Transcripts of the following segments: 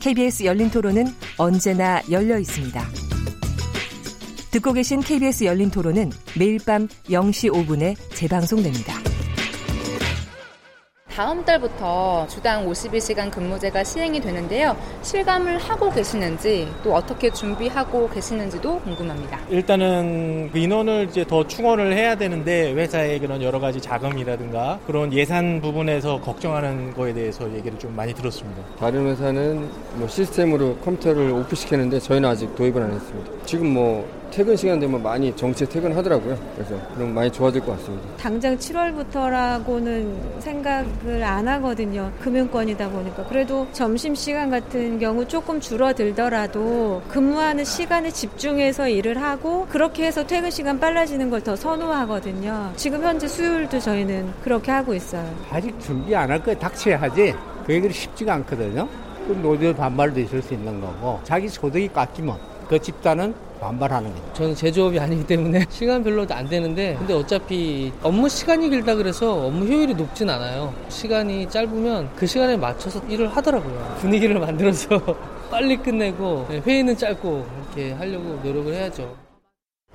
KBS 열린 토론은 언제나 열려 있습니다. 듣고 계신 KBS 열린 토론은 매일 밤 0시 5분에 재방송됩니다. 다음 달부터 주당 52시간 근무제가 시행이 되는데요. 실감을 하고 계시는지 또 어떻게 준비하고 계시는지도 궁금합니다. 일단은 그 인원을 이제 더 충원을 해야 되는데 회사의 그런 여러 가지 자금이라든가 그런 예산 부분에서 걱정하는 거에 대해서 얘기를 좀 많이 들었습니다. 다른 회사는 뭐 시스템으로 컴퓨터를 오프시키는데 저희는 아직 도입을 안 했습니다. 지금 뭐 퇴근 시간 되면 많이 정시 퇴근하더라고요. 그래서 그럼 많이 좋아질 것 같습니다. 당장 7월부터라고는 생각을 안 하거든요. 금융권이다 보니까. 그래도 점심 시간 같은 경우 조금 줄어들더라도 근무하는 시간에 집중해서 일을 하고 그렇게 해서 퇴근 시간 빨라지는 걸 더 선호하거든요. 지금 현재 수요일도 저희는 그렇게 하고 있어요. 아직 준비 안 할 거에 닥쳐야 하지. 그 얘기를 쉽지가 않거든요. 그 노조 반발도 있을 수 있는 거고 자기 소득이 깎이면 그 집단은 반발하는 거죠. 저는 제조업이 아니기 때문에 시간 별로도 안 되는데 근데 어차피 업무 시간이 길다 그래서 업무 효율이 높진 않아요. 시간이 짧으면 그 시간에 맞춰서 일을 하더라고요. 분위기를 만들어서 빨리 끝내고 회의는 짧고 이렇게 하려고 노력을 해야죠.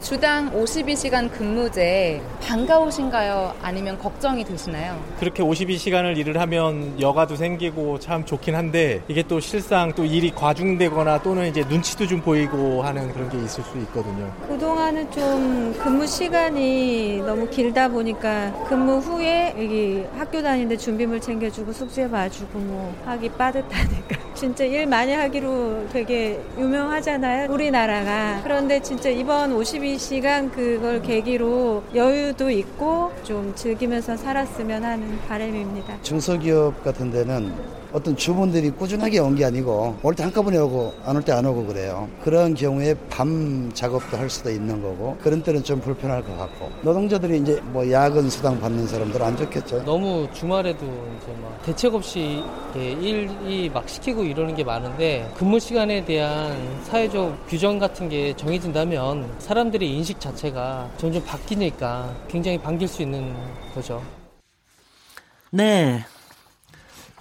주당 52시간 근무제 반가우신가요? 아니면 걱정이 되시나요? 그렇게 52시간을 일을 하면 여가도 생기고 참 좋긴 한데 이게 또 실상 또 일이 과중되거나 또는 이제 눈치도 좀 보이고 하는 그런 게 있을 수 있거든요. 그동안은 좀 근무 시간이 너무 길다 보니까 근무 후에 여기 학교 다니는데 준비물 챙겨주고 숙제 봐주고 뭐 하기 빠듯하니까 진짜 일 많이 하기로 되게 유명하잖아요. 우리나라가. 그런데 진짜 이번 52 22시간 그걸 계기로 여유도 있고 좀 즐기면서 살았으면 하는 바람입니다. 중소기업 같은 데는 어떤 주문들이 꾸준하게 온 게 아니고 올 때 한꺼번에 오고 안 올 때 안 오고 그래요. 그런 경우에 밤 작업도 할 수도 있는 거고 그런 때는 좀 불편할 것 같고 노동자들이 이제 뭐 야근 수당 받는 사람들은 안 좋겠죠. 너무 주말에도 이제 막 대책 없이 일이 막 시키고 이러는 게 많은데 근무 시간에 대한 사회적 규정 같은 게 정해진다면 사람들의 인식 자체가 점점 바뀌니까 굉장히 반길 수 있는 거죠. 네.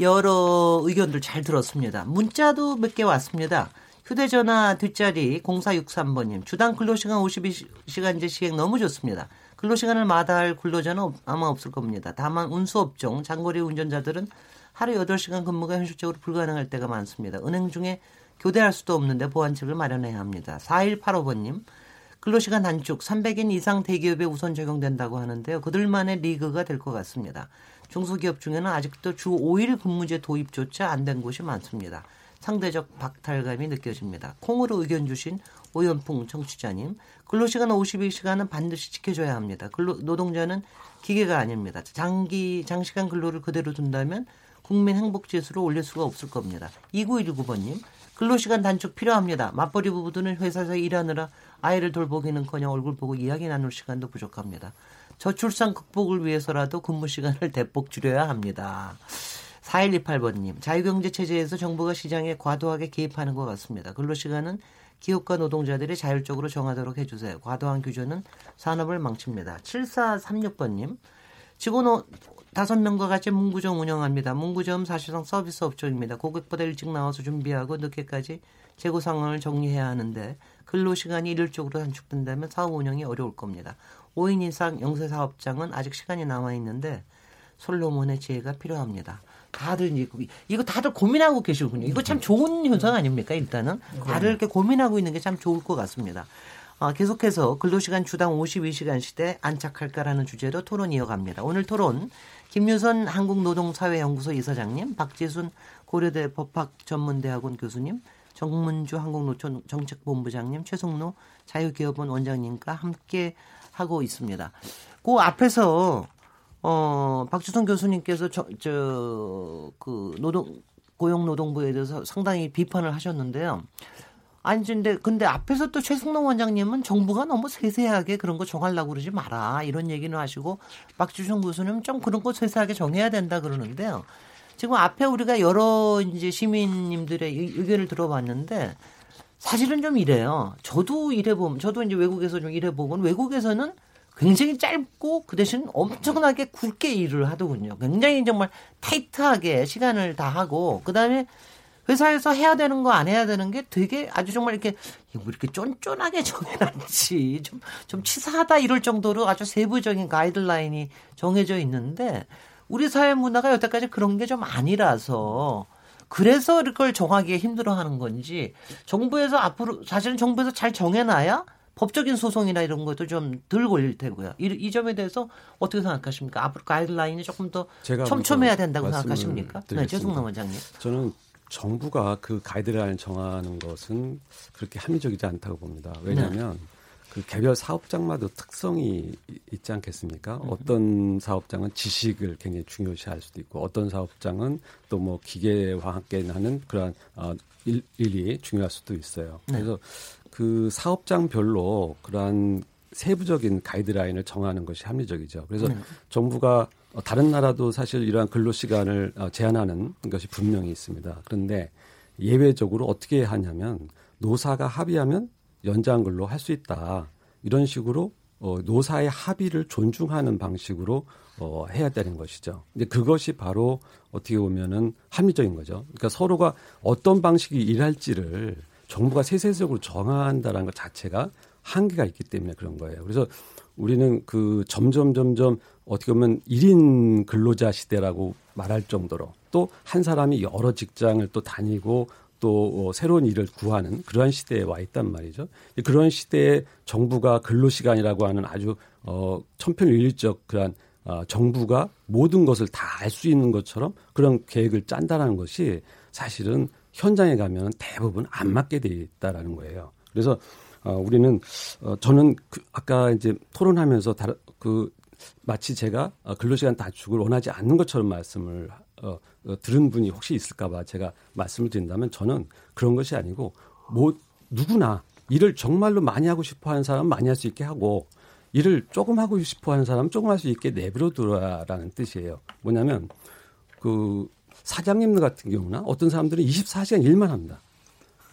여러 의견들 잘 들었습니다. 문자도 몇 개 왔습니다. 휴대전화 뒷자리 0463번님. 주당 근로시간 52시간제 시행 너무 좋습니다. 근로시간을 마다할 근로자는 아마 없을 겁니다. 다만 운수업종, 장거리 운전자들은 하루 8시간 근무가 현실적으로 불가능할 때가 많습니다. 은행 중에 교대할 수도 없는데 보완책을 마련해야 합니다. 4185번님. 근로시간 단축 300인 이상 대기업에 우선 적용된다고 하는데요. 그들만의 리그가 될 것 같습니다. 중소기업 중에는 아직도 주 5일 근무제 도입조차 안 된 곳이 많습니다. 상대적 박탈감이 느껴집니다. 콩으로 의견 주신 오연풍 청취자님, 근로시간 52시간은 반드시 지켜줘야 합니다. 근로, 노동자는 기계가 아닙니다. 장기, 장시간 근로를 그대로 둔다면 국민 행복 지수를 올릴 수가 없을 겁니다. 2919번님, 근로시간 단축 필요합니다. 맞벌이 부부들은 회사에서 일하느라 아이를 돌보기는커녕 얼굴 보고 이야기 나눌 시간도 부족합니다. 저출산 극복을 위해서라도 근무 시간을 대폭 줄여야 합니다. 4128번님, 자유경제 체제에서 정부가 시장에 과도하게 개입하는 것 같습니다. 근로시간은 기업과 노동자들이 자율적으로 정하도록 해주세요. 과도한 규제는 산업을 망칩니다. 7436번님, 직원 다섯 명과 같이 문구점 운영합니다. 문구점 사실상 서비스 업종입니다. 고객보다 일찍 나와서 준비하고 늦게까지 재고 상황을 정리해야 하는데 근로시간이 일률적으로 단축된다면 사업 운영이 어려울 겁니다. 5인 이상 영세 사업장은 아직 시간이 남아 있는데 솔로몬의 지혜가 필요합니다. 다들 이거, 이거 다들 고민하고 계시군요. 이거 참 좋은 현상 아닙니까? 일단은 다들 이렇게 고민하고 있는 게 참 좋을 것 같습니다. 아, 계속해서 근로시간 주당 52시간 시대 안착할까라는 주제로 토론 이어갑니다. 오늘 토론 김유선 한국노동사회연구소 이사장님, 박지순 고려대 법학전문대학원 교수님, 정문주 한국노총 정책본부장님, 최성노 자유기업원 원장님과 함께 하고 있습니다. 그 앞에서 어 박주성 교수님께서 저그 노동 고용노동부에 대해서 상당히 비판을 하셨는데요. 아니 근데 근데 앞에서 또 최승동 원장님은 정부가 너무 세세하게 그런 거 정하려고 그러지 마라 이런 얘기는 하시고 박주성 교수님 좀 그런 거 세세하게 정해야 된다 그러는데요. 지금 앞에 우리가 여러 이제 시민님들의 의견을 들어봤는데 사실은 좀 이래요. 저도 일해보면 저도 이제 외국에서 좀 일해보곤 외국에서는 굉장히 짧고 그 대신 엄청나게 굵게 일을 하더군요. 굉장히 정말 타이트하게 시간을 다 하고 그 다음에 회사에서 해야 되는 거 안 해야 되는 게 되게 아주 정말 이렇게 뭐 이렇게 쫀쫀하게 정해놨지 좀 좀 치사하다 이럴 정도로 아주 세부적인 가이드라인이 정해져 있는데 우리 사회 문화가 여태까지 그런 게 좀 아니라서 그래서 이걸 정하기에 힘들어하는 건지 정부에서 앞으로 사실은 정부에서 잘 정해놔야 법적인 소송이나 이런 것도 좀 덜 걸릴 테고요. 이, 이, 점에 대해서 어떻게 생각하십니까? 앞으로 가이드라인이 조금 더 촘촘해야 된다고 생각하십니까? 네, 최승남 원장님. 저는 정부가 그 가이드라인을 정하는 것은 그렇게 합리적이지 않다고 봅니다. 왜냐하면 네. 그 개별 사업장마다 특성이 있지 않겠습니까? 음. 어떤 사업장은 지식을 굉장히 중요시할 수도 있고 어떤 사업장은 또 뭐 기계와 함께 하는 그러한 어, 일, 일이 중요할 수도 있어요. 네. 그래서 그 사업장별로 그러한 세부적인 가이드라인을 정하는 것이 합리적이죠. 그래서 네. 정부가 어, 다른 나라도 사실 이러한 근로 시간을 어, 제한하는 것이 분명히 있습니다. 그런데 예외적으로 어떻게 하냐면 노사가 합의하면 연장 근로 할 수 있다. 이런 식으로 어, 노사의 합의를 존중하는 방식으로 어, 해야 되는 것이죠. 근데 그것이 바로 어떻게 보면은 합리적인 거죠. 그러니까 서로가 어떤 방식이 일할지를 정부가 세세적으로 정한다는 것 자체가 한계가 있기 때문에 그런 거예요. 그래서 우리는 그 점점 점점 어떻게 보면 1인 근로자 시대라고 말할 정도로 또 한 사람이 여러 직장을 또 다니고 또 어, 새로운 일을 구하는 그러한 시대에 와 있단 말이죠. 그런 시대에 정부가 근로시간이라고 하는 아주 어, 천편일률적 그러한 어, 정부가 모든 것을 다 알 수 있는 것처럼 그런 계획을 짠다라는 것이 사실은 현장에 가면 대부분 안 맞게 돼 있다라는 거예요. 그래서 어, 우리는 어, 저는 그 아까 이제 토론하면서 다른 그 마치 제가 어, 근로시간 단축을 원하지 않는 것처럼 말씀을 어, 어, 들은 분이 혹시 있을까봐 제가 말씀을 드린다면 저는 그런 것이 아니고 뭐 누구나 일을 정말로 많이 하고 싶어 하는 사람은 많이 할 수 있게 하고 일을 조금 하고 싶어 하는 사람은 조금 할 수 있게 내버려 두라라는 뜻이에요. 뭐냐면 그 사장님들 같은 경우나 어떤 사람들은 24시간 일만 합니다.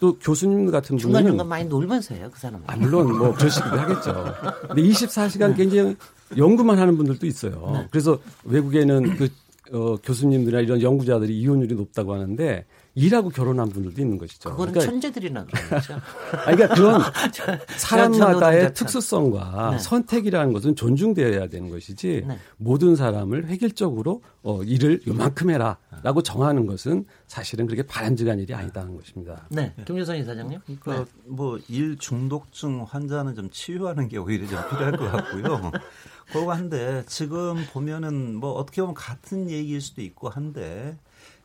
또 교수님 같은 분은 중간 중간 많이 놀면서 해요, 그 사람은. 아, 물론 뭐 그러시기도 하겠죠. 근데 24시간 굉장히 연구만 하는 분들도 있어요. 네. 그래서 외국에는 그 어, 교수님들이나 이런 연구자들이 이혼율이 높다고 하는데 일하고 결혼한 분들도 있는 것이죠. 그거는 그러니까, 천재들이나 그러죠. 아니, 그러니까 그런 사람마다의 특수성과 네. 선택이라는 것은 존중되어야 되는 것이지 네. 모든 사람을 획일적으로 어, 일을 요만큼 해라라고 정하는 것은 사실은 그렇게 바람직한 일이 아니다는 것입니다. 네, 김유선 이사장님. 그 네. 뭐일 중독증 환자는 좀 치유하는 게 오히려 좀 필요할 것 같고요. 그거 한데 지금 보면은 뭐 어떻게 보면 같은 얘기일 수도 있고 한데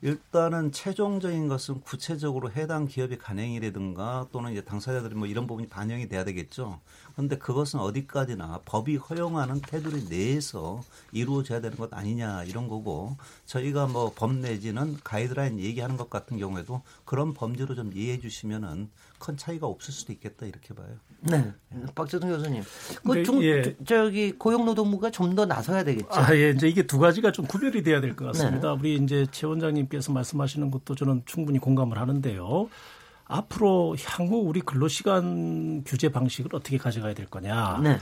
일단은 최종적인 것은 구체적으로 해당 기업의 간행이라든가 또는 이제 당사자들이 뭐 이런 부분이 반영이 돼야 되겠죠. 그런데 그것은 어디까지나 법이 허용하는 테두리 내에서 이루어져야 되는 것 아니냐 이런 거고 저희가 뭐 법 내지는 가이드라인 얘기하는 것 같은 경우에도 그런 범죄로 좀 이해해 주시면은 큰 차이가 없을 수도 있겠다 이렇게 봐요. 네, 박재동 교수님. 그 중, 예. 저기 고용노동부가 좀 더 나서야 되겠죠. 아, 예, 이제 이게 두 가지가 좀 구별이 돼야 될 것 같습니다. 네. 우리 이제 최 원장님께서 말씀하시는 것도 저는 충분히 공감을 하는데요. 앞으로 향후 우리 근로시간 규제 방식을 어떻게 가져가야 될 거냐. 네.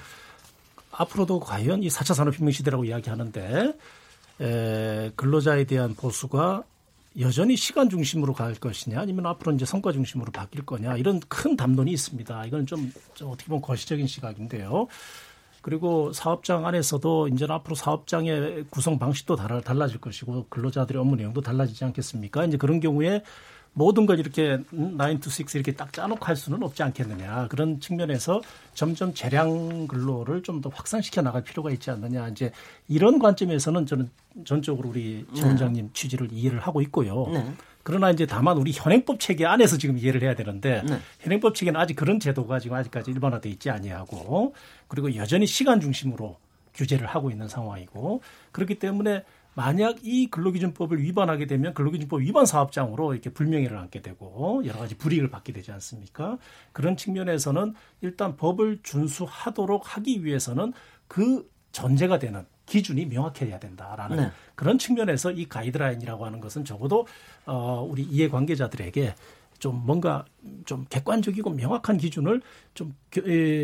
앞으로도 과연 이 4차 산업혁명 시대라고 이야기하는데 에, 근로자에 대한 보수가 여전히 시간 중심으로 갈 것이냐 아니면 앞으로 이제 성과 중심으로 바뀔 거냐 이런 큰 담론이 있습니다. 이건 좀, 좀 어떻게 보면 거시적인 시각인데요. 그리고 사업장 안에서도 이제 앞으로 사업장의 구성 방식도 달라질 것이고 근로자들의 업무 내용도 달라지지 않겠습니까? 이제 그런 경우에 모든 걸 이렇게 9 to 6 이렇게 딱 짜놓고 할 수는 없지 않겠느냐. 그런 측면에서 점점 재량 근로를 좀 더 확산시켜 나갈 필요가 있지 않느냐. 이제 이런 관점에서는 저는 전적으로 우리 최 원장님 네. 취지를 이해를 하고 있고요. 네. 그러나 이제 다만 우리 현행법 체계 안에서 지금 이해를 해야 되는데 네. 현행법 체계는 아직 그런 제도가 지금 아직까지 일반화돼 있지 아니하고 그리고 여전히 시간 중심으로 규제를 하고 있는 상황이고 그렇기 때문에 만약 이 근로기준법을 위반하게 되면 근로기준법 위반 사업장으로 이렇게 불명예를 안게 되고 여러 가지 불이익을 받게 되지 않습니까? 그런 측면에서는 일단 법을 준수하도록 하기 위해서는 그 전제가 되는 기준이 명확해야 된다라는 네. 그런 측면에서 이 가이드라인이라고 하는 것은 적어도 어 우리 이해 관계자들에게 좀 뭔가 좀 객관적이고 명확한 기준을 좀,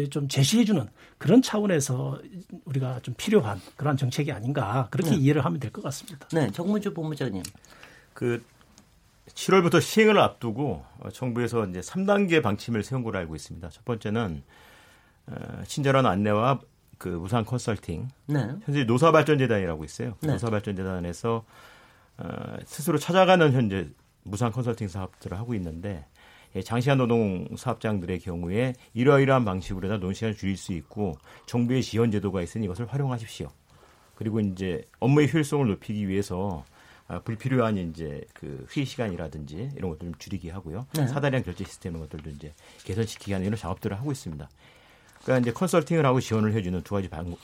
좀 제시해주는 그런 차원에서 우리가 좀 필요한 그러한 정책이 아닌가 그렇게 네. 이해를 하면 될 것 같습니다. 네, 정문주 본부장님. 그 7월부터 시행을 앞두고 정부에서 이제 3단계 방침을 세운 걸로 알고 있습니다. 첫 번째는 어, 친절한 안내와 그 무상 컨설팅. 네. 현재 노사발전재단이라고 있어요. 네. 노사발전재단에서 어, 스스로 찾아가는 현재 무상 컨설팅 사업들을 하고 있는데 예, 장시간 노동 사업장들의 경우에 이러이러한 방식으로 다 노동 시간을 줄일 수 있고 정부의 지원 제도가 있으니 이것을 활용하십시오. 그리고 이제 업무의 효율성을 높이기 위해서 아, 불필요한 이제 그 회의 시간이라든지 이런 것들 좀 줄이게 하고요. 네. 사다리한 결제 시스템 이런 것들도 이제 개선시키기 하는 이런 작업들을 하고 있습니다. 그러니까 이제 컨설팅을 하고 지원을 해주는 두 가지 방,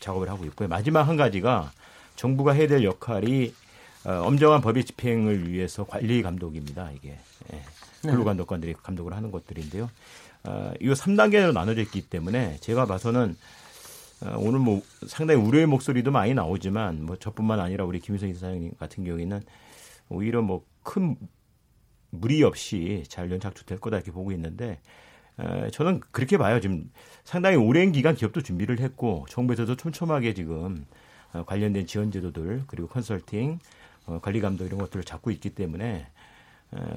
작업을 하고 있고요. 마지막 한 가지가 정부가 해야 될 역할이 어, 엄정한 법의 집행을 위해서 관리 감독입니다. 이게 예. 네. 근로감독관들이 감독을 하는 것들인데요. 어, 이거 3단계로 나눠져 있기 때문에 제가 봐서는 어, 오늘 뭐 상당히 우려의 목소리도 많이 나오지만 뭐 저뿐만 아니라 우리 김희성 이사장님 같은 경우에는 오히려 뭐 큰 무리 없이 잘 연착륙될 거다 이렇게 보고 있는데 에, 저는 그렇게 봐요. 지금 상당히 오랜 기간 기업도 준비를 했고 정부에서도 촘촘하게 지금 어, 관련된 지원 제도들 그리고 컨설팅 어, 관리 감독 이런 것들을 잡고 있기 때문에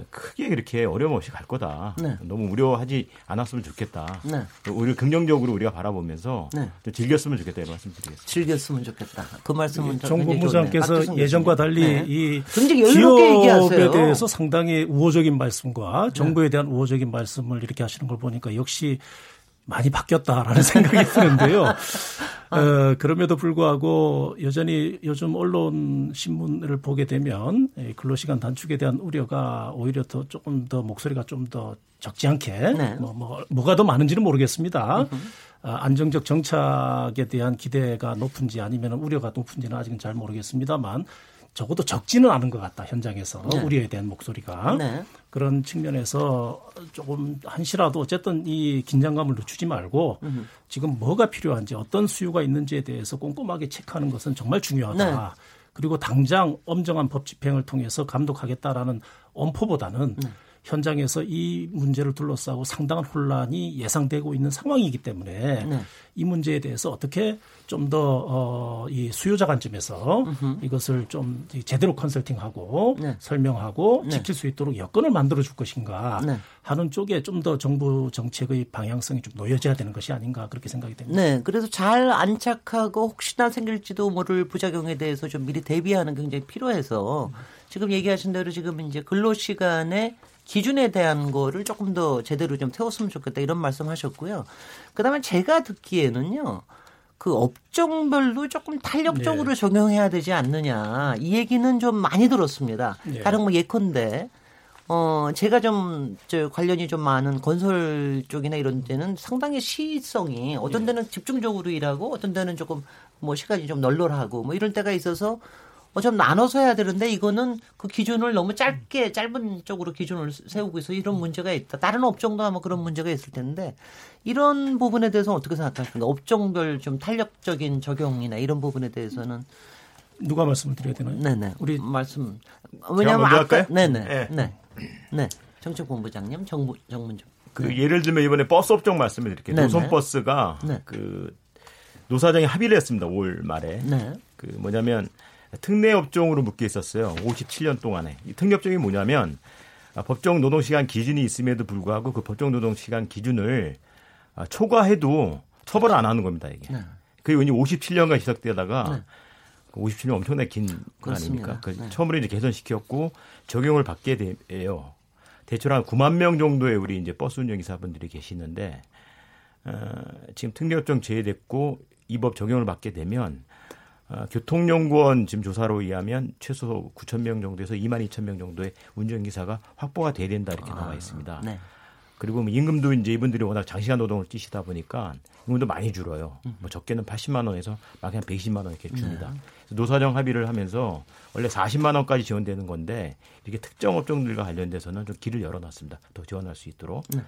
크게 그렇게 어려움 없이 갈 거다. 네. 너무 우려하지 않았으면 좋겠다. 네. 오히려 긍정적으로 우리가 바라보면서 네. 좀 즐겼으면 좋겠다 이런 말씀 드리겠습니다. 즐겼으면 좋겠다. 그 말씀은 정 본부장께서 예전과 달리 네. 이 기업에 대해서 상당히 우호적인 말씀과 네. 정부에 대한 우호적인 말씀을 이렇게 하시는 걸 보니까 역시 많이 바뀌었다라는 생각이 드는데요. 어, 그럼에도 불구하고 여전히 요즘 언론 신문을 보게 되면 근로시간 단축에 대한 우려가 오히려 더 조금 더 목소리가 좀 더 적지 않게 네. 뭐, 뭐, 뭐가 더 많은지는 모르겠습니다. 어, 안정적 정착에 대한 기대가 높은지 아니면 우려가 높은지는 아직은 잘 모르겠습니다만 적어도 적지는 않은 것 같다 현장에서 네. 우려에 대한 목소리가 네. 그런 측면에서 조금 한시라도 어쨌든 이 긴장감을 늦추지 말고 음흠. 지금 뭐가 필요한지 어떤 수요가 있는지에 대해서 꼼꼼하게 체크하는 것은 정말 중요하다. 네. 그리고 당장 엄정한 법 집행을 통해서 감독하겠다라는 엄포보다는 네. 현장에서 이 문제를 둘러싸고 상당한 혼란이 예상되고 있는 상황이기 때문에 네. 이 문제에 대해서 어떻게 좀 더 어, 이 수요자 관점에서 으흠. 이것을 좀 제대로 컨설팅하고 네. 설명하고 네. 지킬 수 있도록 여건을 만들어 줄 것인가 네. 하는 쪽에 좀 더 정부 정책의 방향성이 좀 놓여져야 되는 것이 아닌가 그렇게 생각이 됩니다. 네, 그래서 잘 안착하고 혹시나 생길지도 모를 부작용에 대해서 좀 미리 대비하는 굉장히 필요해서 지금 얘기하신 대로 지금 이제 근로 시간에 기준에 대한 거를 조금 더 제대로 좀 태웠으면 좋겠다 이런 말씀하셨고요. 그다음에 제가 듣기에는요. 그 업종별로 조금 탄력적으로 네. 적용해야 되지 않느냐 이 얘기는 좀 많이 들었습니다. 네. 다른 뭐 예컨대 어 제가 좀 저 관련이 좀 많은 건설 쪽이나 이런 데는 상당히 시성이 어떤 네. 데는 집중적으로 일하고 어떤 데는 조금 뭐 시간이 좀 널널하고 뭐 이런 때가 있어서 어, 좀 나눠서 해야 되는데 이거는 그 기준을 너무 짧게 짧은 쪽으로 기준을 세우고 있어 이런 문제가 있다. 다른 업종도 아마 그런 문제가 있을 텐데 이런 부분에 대해서 어떻게 생각하십니까? 업종별 좀 탄력적인 적용이나 이런 부분에 대해서는 누가 말씀을 드려야 되나요? 네네. 우리 말씀. 왜냐하면 아까 네네 네. 네. 네. 정책본부장님 정부 정문정. 그 네. 예를 들면 이번에 버스 업종 말씀을 드릴게요. 노선 버스가 네. 그 노사정이 합의를 했습니다. 올 말에. 네. 그 뭐냐면 특례 업종으로 묶여 있었어요. 57년 동안에. 이 특례 업종이 뭐냐면 아, 법정 노동 시간 기준이 있음에도 불구하고 그 법정 노동 시간 기준을 아, 초과해도 처벌을 안 하는 겁니다, 이게. 네. 그게 이제 57년간 시작되다가 네. 57년 엄청나게 긴 아닙니까? 그 네. 처음으로 이제 개선시켰고 적용을 받게 돼요. 대충 한 9만 명 정도의 우리 이제 버스 운전기사분들이 계시는데 어, 지금 특례업종 제외됐고 이 법 적용을 받게 되면 어, 교통연구원 지금 조사로 의하면 최소 9천 명 정도에서 2만 2천 명 정도의 운전기사가 확보가 돼야 된다 이렇게 아, 나와 있습니다. 네. 그리고 뭐 임금도 이제 이분들이 워낙 장시간 노동을 뛰시다 보니까 임금도 많이 줄어요. 음. 뭐 적게는 80만 원에서 막 그냥 120만 원 이렇게 줍니다. 네. 노사정 합의를 하면서 원래 40만 원까지 지원되는 건데 이렇게 특정 업종들과 관련돼서는 좀 길을 열어놨습니다. 더 지원할 수 있도록. 네.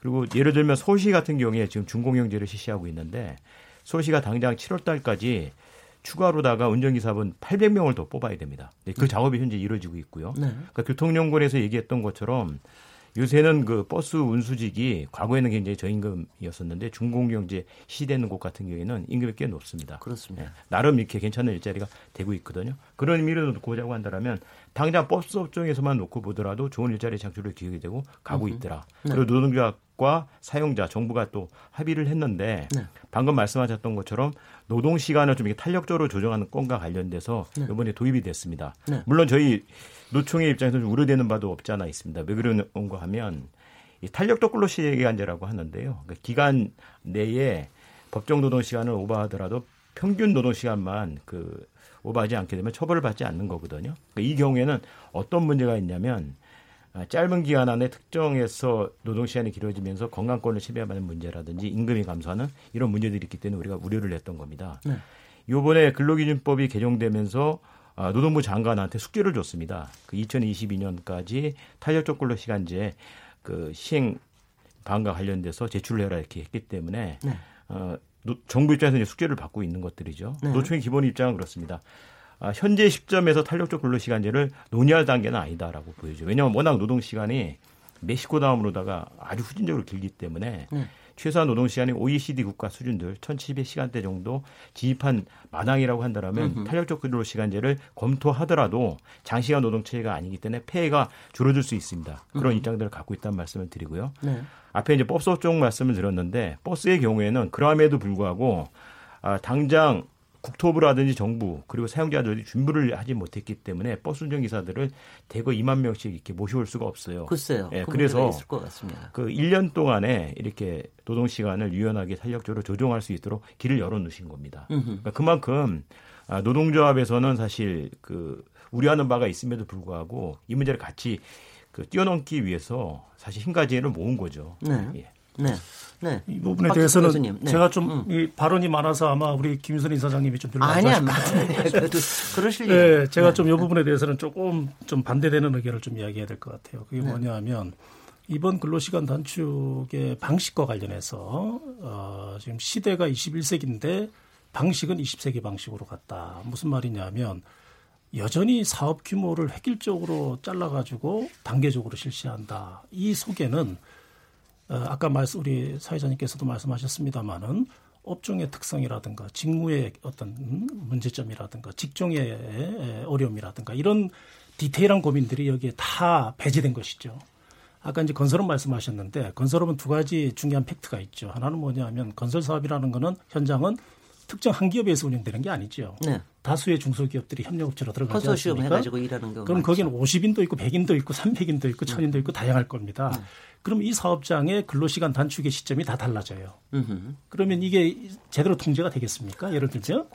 그리고 예를 들면 서울시 같은 경우에 지금 준공영제를 실시하고 있는데 서울시가 당장 7월 달까지 추가로다가 운전기사분 800명을 더 뽑아야 됩니다. 그 네. 작업이 현재 이루어지고 있고요. 네. 그러니까 교통연구원에서 얘기했던 것처럼 요새는 그 버스 운수직이 과거에는 굉장히 저임금이었었는데 중공경제 시대는 곳 같은 경우에는 임금이 꽤 높습니다. 그렇습니다. 네. 나름 이렇게 괜찮은 일자리가 되고 있거든요. 그런 의미로 놓고 보자고 한다면 당장 버스 업종에서만 놓고 보더라도 좋은 일자리 창출을 기획이 되고 가고 있더라. 네. 그리고 노동조합 과 사용자 정부가 또 합의를 했는데 네. 방금 말씀하셨던 것처럼 노동 시간을 좀 이렇게 탄력적으로 조정하는 건과 관련돼서 네. 이번에 도입이 됐습니다. 네. 물론 저희 노총의 입장에서 좀 우려되는 바도 없지 않아 있습니다. 왜 그런가 하면 이 탄력적 근로시간제라고 하는데요. 그러니까 기간 내에 법정 노동 시간을 오버하더라도 평균 노동 시간만 그 오버하지 않게 되면 처벌을 받지 않는 거거든요. 그러니까 이 경우에는 어떤 문제가 있냐면 아, 짧은 기간 안에 특정해서 노동 시간이 길어지면서 건강권을 침해받는 문제라든지 임금이 감소하는 이런 문제들이 있기 때문에 우리가 우려를 냈던 겁니다. 네. 이번에 근로기준법이 개정되면서 아, 노동부 장관한테 숙제를 줬습니다. 그 2022년까지 탄력적 근로 시간제 그 시행 방과 관련돼서 제출을 해라 이렇게 했기 때문에 네. 어, 노, 정부 입장에서 이제 숙제를 받고 있는 것들이죠. 네. 노총의 기본 입장은 그렇습니다. 아, 현재 시점에서 탄력적 근로 시간제를 논의할 단계는 아니다라고 보여죠. 왜냐하면 워낙 노동 시간이 멕시코 다음으로다가 아주 후진적으로 길기 때문에 네. 최소한 노동 시간이 OECD 국가 수준들 1,700시간대 정도 지입한 마당이라고 한다면 탄력적 근로 시간제를 검토하더라도 장시간 노동 체계가 아니기 때문에 폐해가 줄어들 수 있습니다. 그런 음흠. 입장들을 갖고 있다는 말씀을 드리고요. 네. 앞에 이제 버스 업종 말씀을 드렸는데 버스의 경우에는 그럼에도 불구하고 아, 당장 국토부라든지 정부 그리고 사용자들이 준비를 하지 못했기 때문에 버스 운전 기사들을 대거 2만 명씩 이렇게 모셔올 수가 없어요. 글쎄요. 예, 그 그래서 그 1년 동안에 이렇게 노동 시간을 유연하게 탄력적으로 조정할 수 있도록 길을 열어 놓으신 겁니다. 그러니까 그만큼 아, 노동조합에서는 사실 그 우려하는 바가 있음에도 불구하고 이 문제를 같이 그 뛰어넘기 위해서 사실 힘가지를 모은 거죠. 네. 예. 네. 네. 이 부분에 대해서는. 네. 제가 좀 음. 발언이 많아서 아마 우리 김윤선 이사장님이 좀 별로 아니 안 그래도 그러실 네, 제가 네. 좀이 부분에 대해서는 조금 좀 반대되는 의견을 좀 이야기해야 될 것 같아요. 그게 네. 뭐냐면 이번 근로시간 단축의 방식과 관련해서 어, 지금 시대가 21세기인데 방식은 20세기 방식으로 갔다. 무슨 말이냐면 여전히 사업 규모를 획일적으로 잘라가지고 단계적으로 실시한다. 이 속에는 어, 아까 말씀 우리 사회자님께서도 말씀하셨습니다마는 업종의 특성이라든가 직무의 어떤 문제점이라든가 직종의 어려움이라든가 이런 디테일한 고민들이 여기에 다 배제된 것이죠. 아까 이제 건설업 말씀하셨는데 건설업은 두 가지 중요한 팩트가 있죠. 하나는 뭐냐면 건설 사업이라는 거는 현장은 특정 한 기업에서 운영되는 게 아니죠. 네. 다수의 중소기업들이 협력업체로 들어가지 않습니까? 해가지고 일하는 그럼. 거기는 50인도 있고 100인도 있고 300인도 있고 1000인도 있고 다양할 겁니다. 네. 그럼 이 사업장의 근로시간 단축의 시점이 다 달라져요. 으흠. 그러면 이게 제대로 통제가 되겠습니까? 예를 들죠.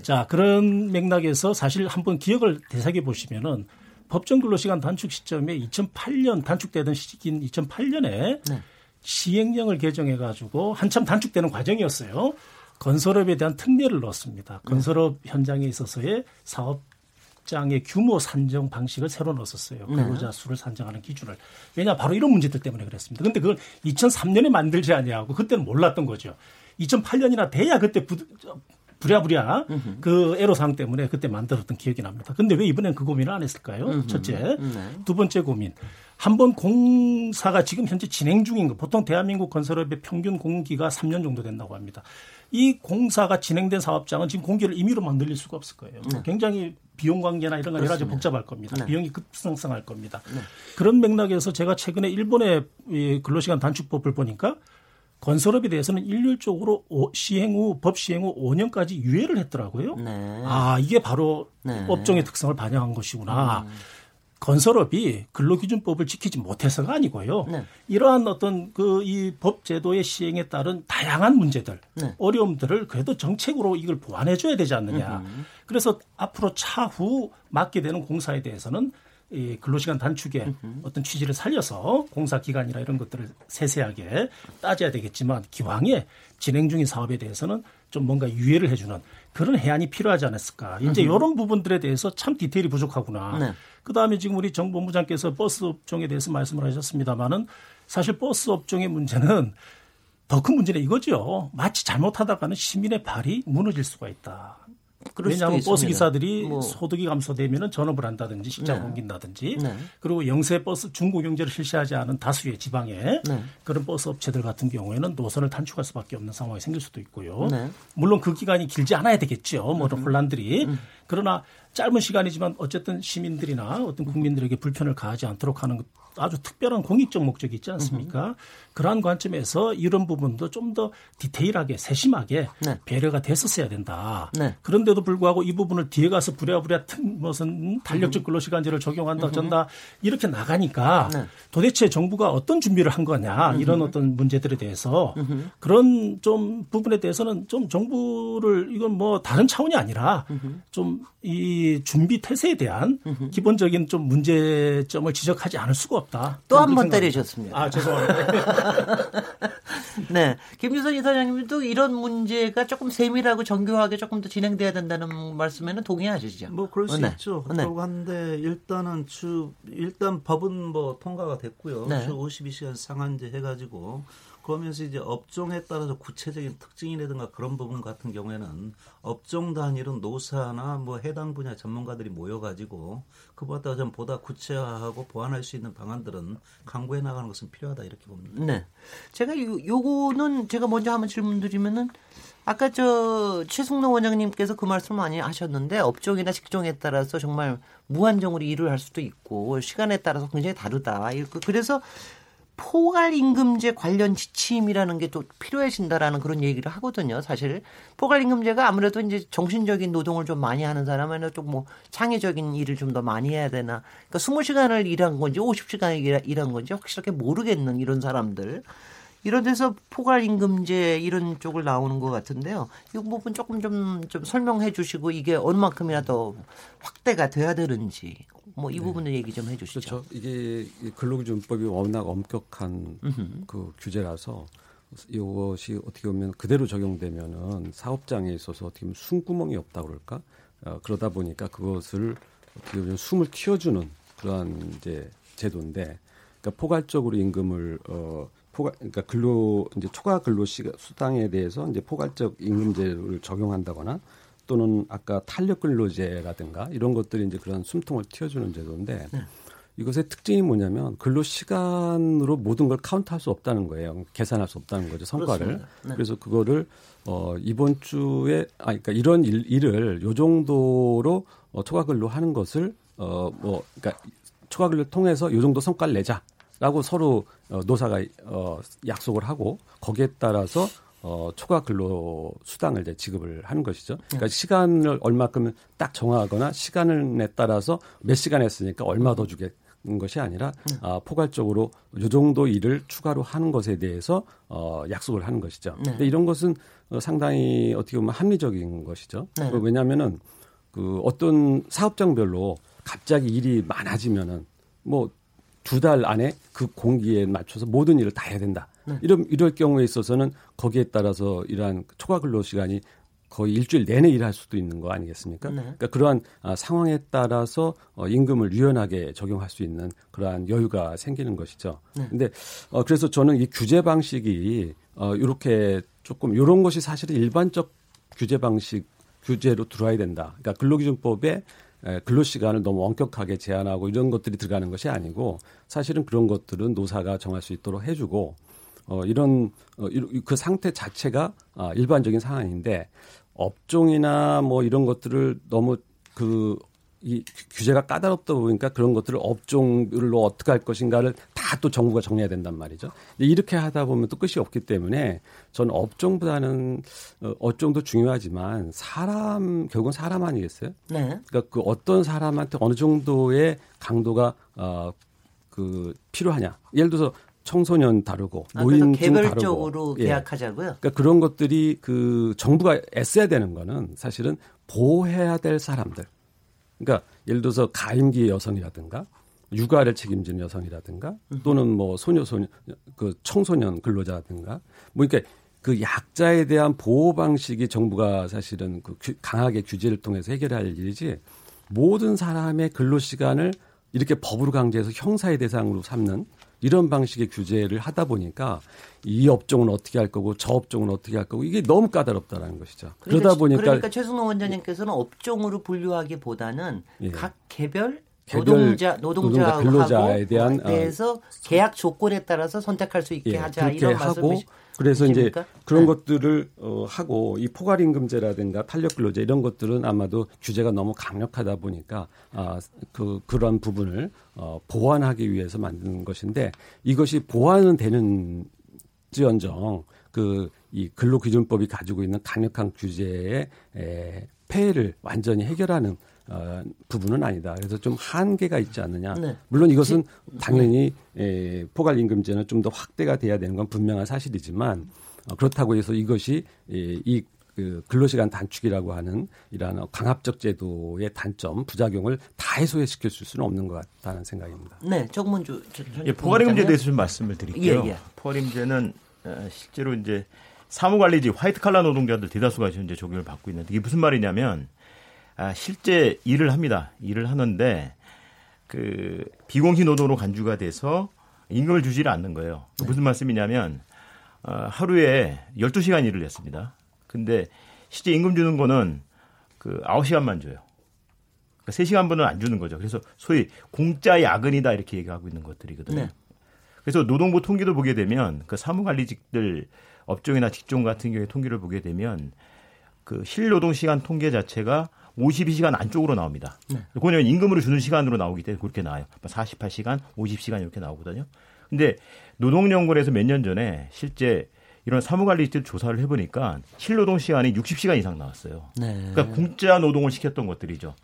자, 그런 맥락에서 사실 한번 기억을 되새겨 보시면은 법정 근로시간 단축 시점에 2008년 단축되던 시기인 2008년에 네. 시행령을 개정해 가지고 한참 단축되는 과정이었어요. 건설업에 대한 특례를 넣었습니다. 건설업 현장에 있어서의 사업 장의 규모 산정 방식을 새로 넣었어요. 네. 근로자 수를 산정하는 기준을. 왜냐 바로 이런 문제들 때문에 그랬습니다. 근데 그걸 2003년에 만들지 아니하고 그때는 몰랐던 거죠. 2008년이나 돼야 그때 부, 부랴부랴 그 애로사항 때문에 그때 만들었던 기억이 납니다. 근데 왜 이번엔 그 고민을 안 했을까요? 음흠. 첫째. 네. 두 번째 고민. 한 번 공사가 지금 현재 진행 중인 거. 보통 대한민국 건설업의 평균 공기가 3년 정도 된다고 합니다. 이 공사가 진행된 사업장은 지금 공기를 임의로만 늘릴 수가 없을 거예요. 네. 굉장히 비용 관계나 이런 건 여러 가지 복잡할 겁니다. 네. 비용이 급상승할 겁니다. 네. 그런 맥락에서 제가 최근에 일본의 근로시간 단축법을 보니까 건설업에 대해서는 일률적으로 시행 후, 법 시행 후 5년까지 유예를 했더라고요. 네. 아, 이게 바로 네. 업종의 특성을 반영한 것이구나. 음. 건설업이 근로기준법을 지키지 못해서가 아니고요. 네. 이러한 어떤 그 이 법 제도의 시행에 따른 다양한 문제들, 네. 어려움들을 그래도 정책으로 이걸 보완해 줘야 되지 않느냐. 음흠. 그래서 앞으로 차후 맡게 되는 공사에 대해서는 이 근로시간 단축의 어떤 취지를 살려서 공사 기간이나 이런 것들을 세세하게 따져야 되겠지만 기왕에 진행 중인 사업에 대해서는 좀 뭔가 유예를 해주는 그런 해안이 필요하지 않았을까. 이제 이런 부분들에 대해서 참 디테일이 부족하구나. 네. 그 다음에 지금 우리 정 본부장께서 버스 업종에 대해서 말씀을 하셨습니다만은 사실 버스 업종의 문제는 더 큰 문제는 이거죠. 마치 잘못하다가는 시민의 발이 무너질 수가 있다. 왜냐하면 버스 기사들이 뭐. 소득이 감소되면 전업을 한다든지 직장을 네. 옮긴다든지 네. 그리고 영세 버스 중고 경제를 실시하지 않은 다수의 지방에 네. 그런 버스 업체들 같은 경우에는 노선을 단축할 수밖에 없는 상황이 생길 수도 있고요. 네. 물론 그 기간이 길지 않아야 되겠죠. 뭐 음. 혼란들이 음. 그러나 짧은 시간이지만 어쨌든 시민들이나 어떤 국민들에게 불편을 가하지 않도록 하는 아주 특별한 공익적 목적이 있지 않습니까? 으흠. 그러한 관점에서 이런 부분도 좀 더 디테일하게 세심하게 네. 배려가 됐었어야 된다. 네. 그런데도 불구하고 이 부분을 뒤에 가서 부랴부랴 무슨 달력적 근로시간제를 적용한다 어쩐다 이렇게 나가니까 네. 도대체 정부가 어떤 준비를 한 거냐 이런 으흠. 어떤 문제들에 대해서. 그런 좀 부분에 대해서는 좀 정부를 이건 뭐 다른 차원이 아니라 좀 이 준비 태세에 대한 기본적인 좀 문제점을 지적하지 않을 수가 없다. 또 한 번 때리셨습니다. 아 죄송합니다. 네. 김유선 이사장님도 이런 문제가 조금 세밀하고 정교하게 조금 더 진행돼야 된다는 말씀에는 동의하시죠? 뭐 그럴 수 네. 있죠. 네. 그렇고 한데 일단은 주 일단 법은 뭐 통과가 됐고요. 네. 주 52시간 상한제 해가지고 그러면서 이제 업종에 따라서 구체적인 특징이라든가 그런 부분 같은 경우에는 업종 단위로 노사나 뭐 해당 분야 전문가들이 모여가지고 그보다 좀 보다 구체화하고 보완할 수 있는 방안들은 강구해 나가는 것은 필요하다 이렇게 봅니다. 네. 제가 요, 요거는 제가 먼저 한번 질문 드리면은 아까 저 최승로 원장님께서 그 말씀 많이 하셨는데 업종이나 직종에 따라서 정말 무한정으로 일을 할 수도 있고 시간에 따라서 굉장히 다르다. 그래서 포괄 임금제 관련 지침이라는 게 또 필요해진다라는 그런 얘기를 하거든요. 사실 포괄 임금제가 아무래도 이제 정신적인 노동을 좀 많이 하는 사람은 좀뭐 창의적인 일을 좀 더 많이 해야 되나. 그러니까 20시간을 일한 건지 50시간을 일한 건지 확실하게 모르겠는 이런 사람들. 이런 데서 포괄 임금제 이런 쪽을 나오는 것 같은데요. 이 부분 조금 좀, 좀 설명해 주시고 이게 얼마큼이나 더 확대가 돼야 되는지 뭐이 네. 부분을 얘기 좀 해 주시죠. 그렇죠. 이게 근로기준법이 워낙 엄격한 그 규제라서 이것이 어떻게 보면 그대로 적용되면은 사업장에 있어서 어떻게 보면 숨구멍이 없다 그럴까? 어, 그러다 보니까 그것을 어떻게 보면 숨을 틔워주는 그러한 이제 제도인데, 그러니까 포괄적으로 임금을 어 포괄 그러니까 근로 이제 초과 근로 시간 수당에 대해서 이제 포괄적 임금제를 적용한다거나 또는 아까 탄력 근로제라든가 이런 것들이 이제 그런 숨통을 틔워주는 제도인데 네. 이것의 특징이 뭐냐면 근로 시간으로 모든 걸 카운트할 수 없다는 거예요. 계산할 수 없다는 거죠 성과를. 네. 그래서 그거를 어 이번 주에 아 그러니까 이런 일, 일을 요 정도로 어, 초과 근로 하는 것을 어뭐 그러니까 초과 근로 통해서 요 정도 성과를 내자 라고 서로 어, 노사가 어 약속을 하고 거기에 따라서 어, 초과 근로 수당을 이제 지급을 하는 것이죠. 그러니까 네. 시간을 얼마큼 딱 정하거나 시간에 따라서 몇 시간 했으니까 얼마 더 주게 는 것이 아니라 네. 아, 포괄적으로 요 정도 일을 추가로 하는 것에 대해서 어, 약속을 하는 것이죠. 네. 근데 이런 것은 어, 상당히 어떻게 보면 합리적인 것이죠. 네. 왜냐하면은 그 어떤 사업장별로 갑자기 일이 많아지면은 뭐 두 달 안에 그 공기에 맞춰서 모든 일을 다 해야 된다. 네. 이런 이럴 경우에 있어서는 거기에 따라서 이러한 초과 근로 시간이 거의 일주일 내내 일할 수도 있는 거 아니겠습니까? 네. 그러니까 그러한 아, 상황에 따라서 어, 임금을 유연하게 적용할 수 있는 그러한 여유가 생기는 것이죠. 네. 근데 어, 그래서 저는 이 규제 방식이 어, 이렇게 조금 이런 것이 사실은 일반적 규제 방식 규제로 들어와야 된다. 그러니까 근로기준법에 근로 시간을 너무 엄격하게 제한하고 이런 것들이 들어가는 것이 아니고 사실은 그런 것들은 노사가 정할 수 있도록 해주고 어, 이런 어, 그 상태 자체가 아, 일반적인 상황인데 업종이나 뭐 이런 것들을 너무 그 이 규제가 까다롭다 보니까 그런 것들을 업종으로 어떻게 할 것인가를 다 또 정부가 정해야 된단 말이죠. 이렇게 하다 보면 또 끝이 없기 때문에 저는 업종보다는 어, 업종도 중요하지만 사람 결국은 사람 아니겠어요? 네. 그러니까 그 어떤 사람한테 어느 정도의 강도가 어그 필요하냐. 예를 들어서 청소년 다르고 아, 노인 중 개별적으로 다르고. 예. 계약하자고요. 예. 그러니까 그런 것들이 그 정부가 애써야 되는 거는 사실은 보호해야 될 사람들. 그러니까 예를 들어서 가임기 여성이라든가 육아를 책임지는 여성이라든가 또는 뭐 소녀 소녀 그 청소년 근로자라든가 뭐 그러니까 그 약자에 대한 보호 방식이 정부가 사실은 그 강하게 규제를 통해서 해결할 일이지 모든 사람의 근로 시간을 이렇게 법으로 강제해서 형사의 대상으로 삼는 이런 방식의 규제를 하다 보니까 이 업종은 어떻게 할 거고 저 업종은 어떻게 할 거고 이게 너무 까다롭다라는 것이죠. 그러니까, 그러다 보니까 그러니까 최승호 원장님께서는 업종으로 분류하기보다는 예. 각 개별 노동자 노동자 근로자에 대한 대해서 어, 계약 조건에 따라서 선택할 수 있게 예, 하자 이런 하고 그래서 이제 그런 네. 것들을 어, 하고 이 포괄임금제라든가 탄력근로제 이런 것들은 아마도 규제가 너무 강력하다 보니까 아, 그 그런 부분을 어, 보완하기 위해서 만드는 것인데 이것이 보완은 되는 지언정 그 이 근로기준법이 가지고 있는 강력한 규제의 에, 폐해를 완전히 해결하는 어, 부분은 아니다. 그래서 좀 한계가 있지 않느냐. 네. 물론 이것은 당연히 에, 포괄임금제는 좀 더 확대가 돼야 되는 건 분명한 사실이지만 어, 그렇다고 해서 이것이 에, 이 그 근로시간 단축이라고 하는 이러한 강압적 제도의 단점, 부작용을 다 해소시킬 수는 없는 것 같다는 생각입니다. 네, 정문주. 예, 포괄임금제에 대해서 좀 말씀을 드릴게요. 예, 예. 포괄임제는 어, 실제로 이제 사무관리직 화이트 칼라 노동자들 대다수가 현재 적용을 받고 있는데 이게 무슨 말이냐면 아, 실제 일을 합니다. 일을 하는데 그 비공식 노동으로 간주가 돼서 임금을 주지를 않는 거예요. 네. 무슨 말씀이냐면 어, 하루에 12시간 일을 했습니다. 근데 실제 임금 주는 거는 그 9시간만 줘요. 그러니까 3시간 분은 안 주는 거죠. 그래서 소위 공짜 야근이다 이렇게 얘기하고 있는 것들이거든요. 네. 그래서 노동부 통계도 보게 되면 그 사무관리직들 업종이나 직종 같은 경우에 통계를 보게 되면 그 실노동 시간 통계 자체가 52시간 안쪽으로 나옵니다. 네. 그거는 임금으로 주는 시간으로 나오기 때문에 그렇게 나와요. 48시간, 50시간 이렇게 나오거든요. 근데 노동연구원에서 몇 년 전에 실제 이런 사무관리직 조사를 해보니까 실노동 시간이 60시간 이상 나왔어요. 네. 그러니까 공짜 노동을 시켰던 것들이죠.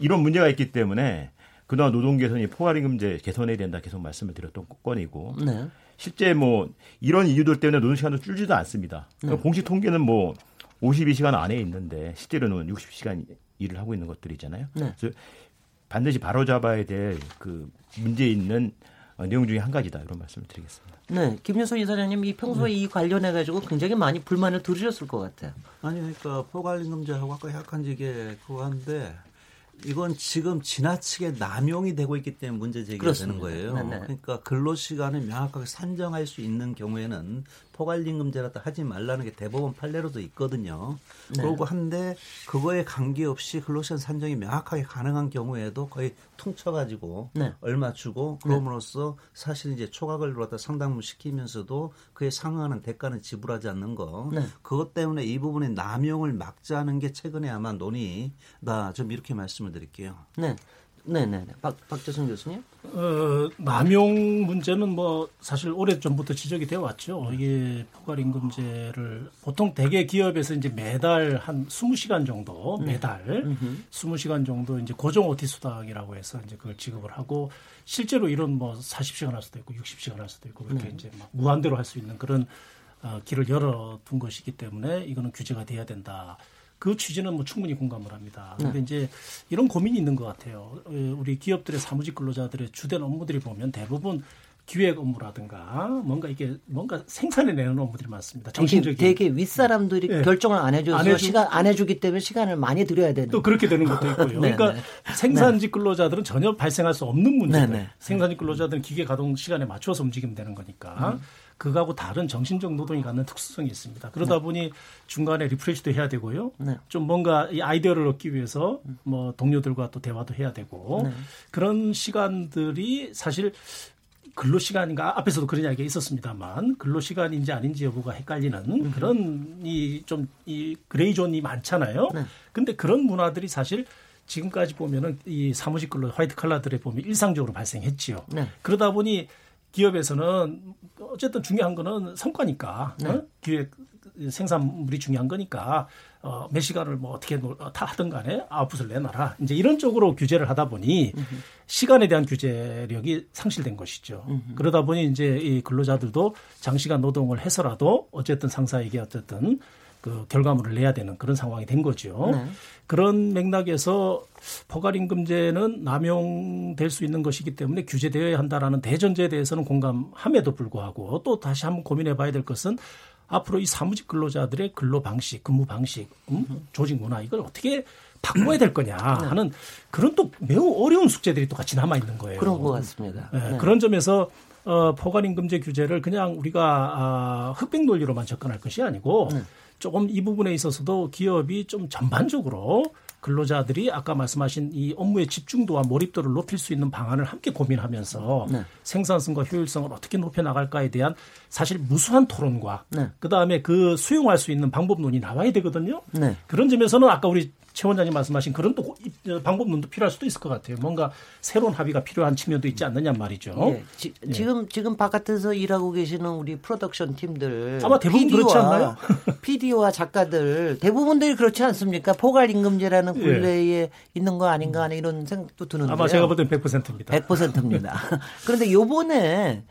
이런 문제가 있기 때문에 그동안 노동 개선이 포괄임금제 개선해야 된다 계속 말씀을 드렸던 건이고 네. 실제 뭐 이런 이유들 때문에 노동 시간도 줄지도 않습니다. 그러니까 네. 공식 통계는 뭐 52시간 안에 있는데 실제로는 60시간 일을 하고 있는 것들이잖아요. 네. 그래서 반드시 바로잡아야 될 그 문제 있는 어, 내용 중에 한 가지다 이런 말씀을 드리겠습니다. 네, 김윤소 이사장님 이 평소에 네. 이 관련해 가지고 굉장히 많이 불만을 들으셨을 것 같아요. 아니 그러니까 포괄임금제하고 아까 약간 이게 그거 한데 이건 지금 지나치게 남용이 되고 있기 때문에 문제 제기가 그렇습니다. 되는 거예요. 네네. 그러니까 근로 시간을 명확하게 산정할 수 있는 경우에는 포괄임금제라도 하지 말라는 게 대법원 판례로도 있거든요. 네. 그러고 한데 그거에 관계없이 근로시간 산정이 명확하게 가능한 경우에도 거의 퉁쳐가지고 네. 얼마 주고 네. 그럼으로써 사실 이제 초과를 갖다 상당분 시키면서도 그에 상응하는 대가는 지불하지 않는 거. 네. 그것 때문에 이 부분의 남용을 막자는 게 최근에 아마 논의다. 좀 이렇게 말씀을 드릴게요. 네. 네네. 박, 박재승 교수님? 어, 남용 문제는 뭐 사실 오래 전부터 지적이 되어 왔죠. 이게 포괄임금제를 보통 대개 기업에서 이제 매달 한 20시간 정도, 네. 매달 음 20시간 정도 이제 고정 OT 수당이라고 해서 이제 그걸 지급을 하고 실제로 이런 뭐 40시간 할 수도 있고 60시간 할 수도 있고 그렇게 네. 이제 막 무한대로 할 수 있는 그런 어, 길을 열어둔 것이기 때문에 이거는 규제가 돼야 된다. 그 취지는 뭐 충분히 공감을 합니다. 그런데 네. 이제 이런 고민이 있는 것 같아요. 어, 우리 기업들의 사무직 근로자들의 주된 업무들이 보면 대부분 기획 업무라든가 뭔가 이게 뭔가 생산해 내는 업무들이 많습니다. 정신적인 되게 윗사람들이 네. 결정을 안 해줘서 안 해주... 시간 안 해주기 때문에 시간을 많이 들여야 되는 또 그렇게 되는 것도 있고요. 네, 그러니까 네. 생산직 근로자들은 전혀 발생할 수 없는 문제들. 네, 네. 생산직 근로자들은 기계 가동 시간에 맞춰서 움직이면 되는 거니까. 음. 그거하고 다른 정신적 노동이 갖는 특수성이 있습니다. 그러다 네. 보니 중간에 refresh도 해야 되고요. 네. 좀 뭔가 이 아이디어를 얻기 위해서 뭐 동료들과 또 대화도 해야 되고 네. 그런 시간들이 사실 근로 시간인가 앞에서도 그런 이야기가 있었습니다만 근로 시간인지 아닌지 여부가 헷갈리는 음. 그런 이 좀이 이 gray zone이 많잖아요. 네. 근데 그런 문화들이 사실 지금까지 보면은 이 사무직 근로 화이트 칼라들에 보면 일상적으로 발생했지요. 네. 그러다 보니 기업에서는 어쨌든 중요한 거는 성과니까 네. 어? 기획 생산물이 중요한 거니까 어, 몇 시간을 뭐 어떻게 다 하든 간에 아웃풋을 내놔라. 이제 이런 쪽으로 규제를 하다 보니 음흠. 시간에 대한 규제력이 상실된 것이죠. 음흠. 그러다 보니 이제 이 근로자들도 장시간 노동을 해서라도 어쨌든 상사에게 어쨌든 그 결과물을 내야 되는 그런 상황이 된 거죠. 네. 그런 맥락에서 포괄임금제는 남용될 수 있는 것이기 때문에 규제되어야 한다라는 대전제에 대해서는 공감함에도 불구하고 또 다시 한번 고민해 봐야 될 것은 앞으로 이 사무직 근로자들의 근로 방식, 근무 방식, 음? 조직 문화 이걸 어떻게 바꿔야 될 거냐 네. 하는 그런 또 매우 어려운 숙제들이 또 같이 남아 있는 거예요. 그런 것 같습니다. 네, 네. 그런 점에서 어, 포괄임금제 규제를 그냥 우리가 아, 흑백 논리로만 접근할 것이 아니고 네. 조금 이 부분에 있어서도 기업이 좀 전반적으로 근로자들이 아까 말씀하신 이 업무의 집중도와 몰입도를 높일 수 있는 방안을 함께 고민하면서 네. 생산성과 효율성을 어떻게 높여 나갈까에 대한 사실 무수한 토론과 네. 그다음에 그 수용할 수 있는 방법론이 나와야 되거든요. 네. 그런 점에서는 아까 우리 최 원장님 말씀하신 그런 또 방법론도 필요할 수도 있을 것 같아요. 뭔가 새로운 합의가 필요한 측면도 있지 않느냐 말이죠. 예. 지, 예. 지금 지금 바깥에서 일하고 계시는 우리 프로덕션 팀들 아마 대부분 PD와, 그렇지 않나요? PD와 작가들 대부분들이 그렇지 않습니까? 포괄 임금제라는 굴레에 예. 있는 거 아닌가 하는 이런 생각도 드는데 아마 제가 볼 때는 100%입니다. 100%입니다. 그런데 요번에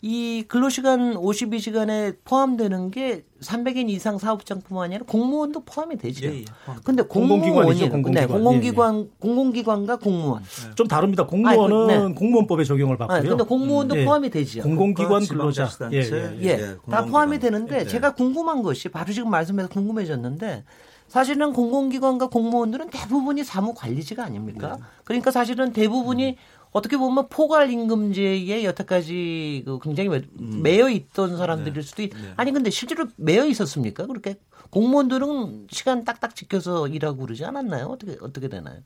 이 근로시간 52시간에 포함되는 게 300인 이상 사업장뿐만 아니라 공무원도 포함이 되죠. 예, 예. 근데 공공기관이죠. 공공기관. 네, 공공기관, 예, 예. 공공기관과 공무원. 네. 좀 다릅니다. 공무원은 아니, 네. 공무원법에 적용을 받고요. 아, 근데 공무원도 예. 포함이 되죠. 공공기관 근로자. 예, 예. 예. 다 포함이 되는데 제가 궁금한 것이 바로 지금 말씀해서 궁금해졌는데 사실은 공공기관과 공무원들은 대부분이 사무관리직가 아닙니까? 네. 그러니까 사실은 대부분이 음. 어떻게 보면 포괄 임금제에 여태까지 그 굉장히 음. 매여 있던 사람들일 네. 수도 있. 네. 아니 근데 실제로 매여 있었습니까? 그렇게 공무원들은 시간 딱딱 지켜서 일하고 그러지 않았나요? 어떻게 어떻게 되나요?